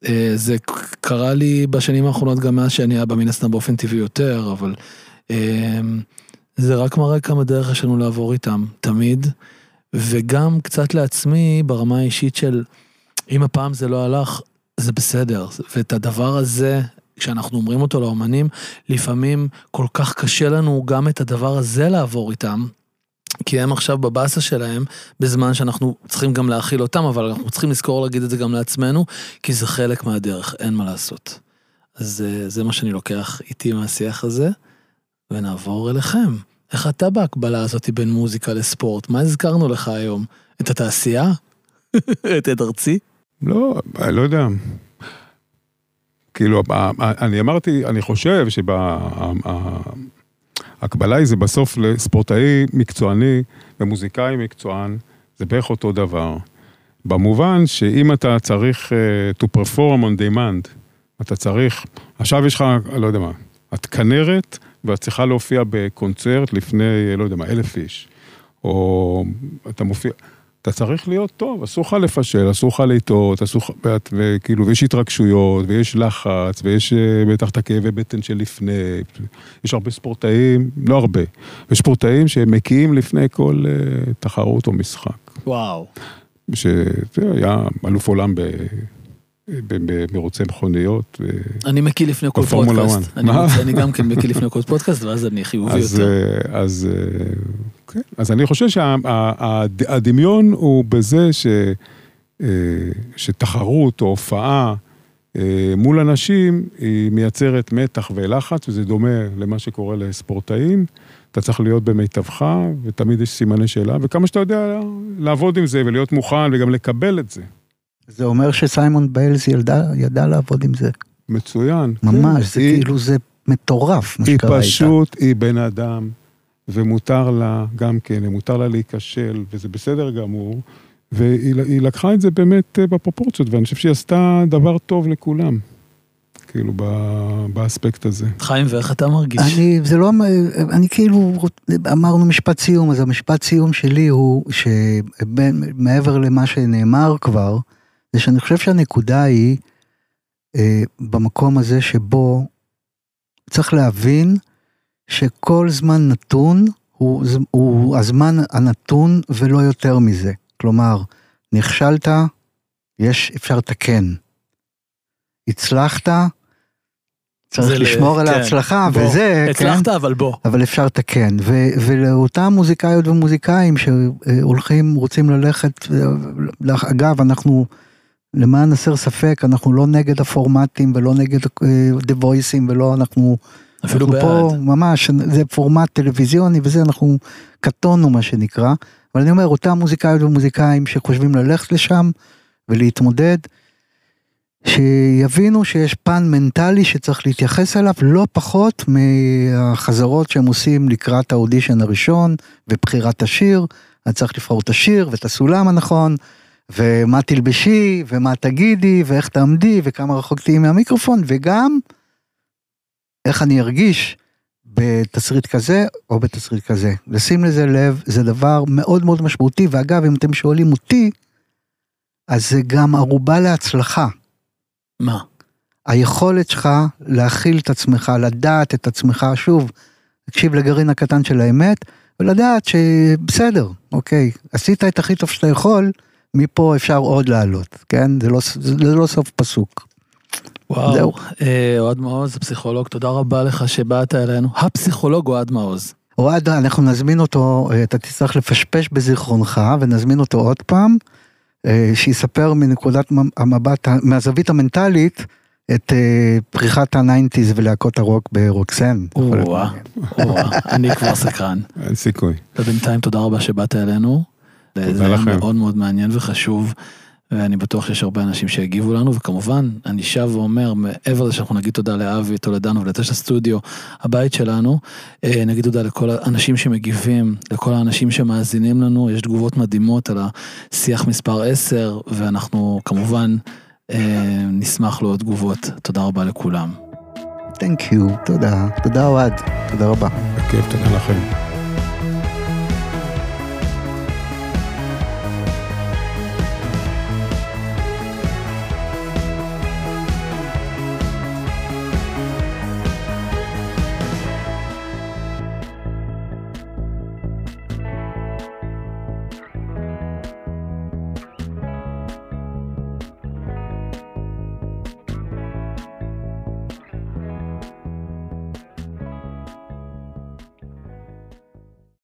אה, זה קרה לי בשנים האחרונות גם מאז שאני אבא מן הסתם באופן טבעי יותר, אבל אה, זה רק מראה כמה דרך יש לנו לעבור איתם, תמיד. וגם קצת לעצמי ברמה האישית של אם הפעם זה לא הלך, זה בסדר. ואת הדבר הזה, כשאנחנו אומרים אותו לאומנים, לפעמים כל כך קשה לנו גם את הדבר הזה לעבור איתם. כי הם עכשיו בבאסה שלהם, בזמן שאנחנו צריכים גם להכיל אותם, אבל אנחנו צריכים לזכור להגיד את זה גם לעצמנו, כי זה חלק מהדרך, אין מה לעשות. אז אה, זה מה שאני לוקח איתי מהשיח הזה, ונעבור אליכם. איך אתה בהקבלה הזאת בין מוזיקה לספורט? מה הזכרנו לך היום? את התעשייה? את עד ארצי? לא, אני לא יודע. כאילו, אני אמרתי, אני חושב שההקבלה היא זה בסוף לספורטאי מקצועני ומוזיקאי מקצוען, זה בערך אותו דבר. במובן שאם אתה צריך uh, to perform on demand, אתה צריך, עכשיו יש לך, לא יודע מה, את כנרת ואת צריכה להופיע בקונצרט לפני, לא יודע מה, אלף איש. או אתה מופיע, אתה צריך להיות טוב, אסור לך לפשל, אסור לך לטעות, אסור לך, וכאילו, ויש התרגשויות, ויש לחץ, ויש אה, בטח את הכאבי בטן של לפני, יש הרבה ספורטאים, לא הרבה, יש ספורטאים שהם מקיאים לפני כל אה, תחרות או משחק. וואו. שהיה אלוף עולם ב... במרוצי מכוניות. אני מקיא לפני כל פודקאסט. 1. אני מה? רוצה- אני גם כן מקיא לפני כל פודקאסט, ואז אני חיובי אז, יותר. אה, אז, אה, כן. אז אני חושב שהדמיון הוא בזה ש, אה, שתחרות או הופעה מול אנשים היא מייצרת מתח ולחץ, וזה דומה למה שקורה לספורטאים. אתה צריך להיות במיטבך, ותמיד יש סימני שאלה, וכמה שאתה יודע לעבוד עם זה ולהיות מוכן וגם לקבל את זה. זה אומר שסיימון ביילס ידע, ידע לעבוד עם זה. כן, מצוין. ממש, זה היא- כאילו, זה מטורף מה היא שקרה איתה. פשוט, היא בן אדם, ומותר לה גם כן, מותר לה להיכשל, וזה בסדר גמור, והיא היא לקחה את זה באמת אה, בפרופורציות, ואני חושב שהיא עשתה דבר טוב לכולם, כאילו, ב- באספקט הזה. חיים, ואיך אתה מרגיש? אני, זה לא, אני כאילו, אמרנו משפט סיום, אז המשפט סיום שלי הוא שמעבר למה שנאמר כבר, זה שאני חושב שהנקודה היא אה, במקום הזה שבו צריך להבין שכל זמן נתון הוא, הוא הזמן הנתון ולא יותר מזה. כלומר, נכשלת, יש, אפשר לתקן. הצלחת, צריך זה ל- לשמור על כן. ההצלחה, בוא, וזה, כן. הצלחת, אבל בוא. אבל אפשר לתקן, ו- ולאותם מוזיקאיות ומוזיקאים שהולכים, רוצים ללכת, אגב, אנחנו, למען הסר ספק, אנחנו לא נגד הפורמטים ולא נגד אה, The Voiceים ולא, אנחנו, אפילו אנחנו פה בעד. ממש, זה פורמט טלוויזיוני וזה, אנחנו קטונו מה שנקרא, אבל אני אומר, אותם מוזיקאיות ומוזיקאים שחושבים ללכת לשם ולהתמודד, שיבינו שיש פן מנטלי שצריך להתייחס אליו לא פחות מהחזרות שהם עושים לקראת האודישן הראשון ובחירת השיר, אני צריך לבחור את השיר ואת הסולם הנכון, ומה תלבשי, ומה תגידי, ואיך תעמדי, וכמה רחוק תהיי מהמיקרופון, וגם איך אני ארגיש בתסריט כזה או בתסריט כזה. לשים לזה לב, זה דבר מאוד מאוד משמעותי, ואגב, אם אתם שואלים אותי, אז זה גם ערובה להצלחה. מה? היכולת שלך להכיל את עצמך, לדעת את עצמך, שוב, תקשיב לגרעין הקטן של האמת, ולדעת שבסדר, אוקיי, עשית את הכי טוב שאתה יכול, מפה אפשר עוד לעלות, כן? זה לא, זה לא סוף פסוק. וואו, זהו. אה, אוהד מעוז, הפסיכולוג, תודה רבה לך שבאת אלינו. הפסיכולוג אוהד מעוז. אוהד, אנחנו נזמין אותו, אה, אתה תצטרך לפשפש בזיכרונך, ונזמין אותו עוד פעם, אה, שיספר מנקודת המבט, מהזווית המנטלית, את פריחת ה nineties ולהקות הרוק ברוקסן. או-אה, אני כבר סקרן. אין סיכוי. ובינתיים תודה רבה שבאת אלינו. זה היה. מאוד מאוד מעניין וחשוב, ואני בטוח שיש הרבה אנשים שיגיבו לנו, וכמובן, אני שב ואומר, מעבר לזה שאנחנו נגיד תודה לאבי, טולדנו ולתשע סטודיו, הבית שלנו, אה, נגיד תודה לכל האנשים שמגיבים, לכל האנשים שמאזינים לנו, יש תגובות מדהימות על השיח מספר 10, ואנחנו כמובן אה, נשמח לעוד תגובות. תודה רבה לכולם. Thank you, תודה, תודה אוהד, תודה רבה. בכיף, תודה לכם.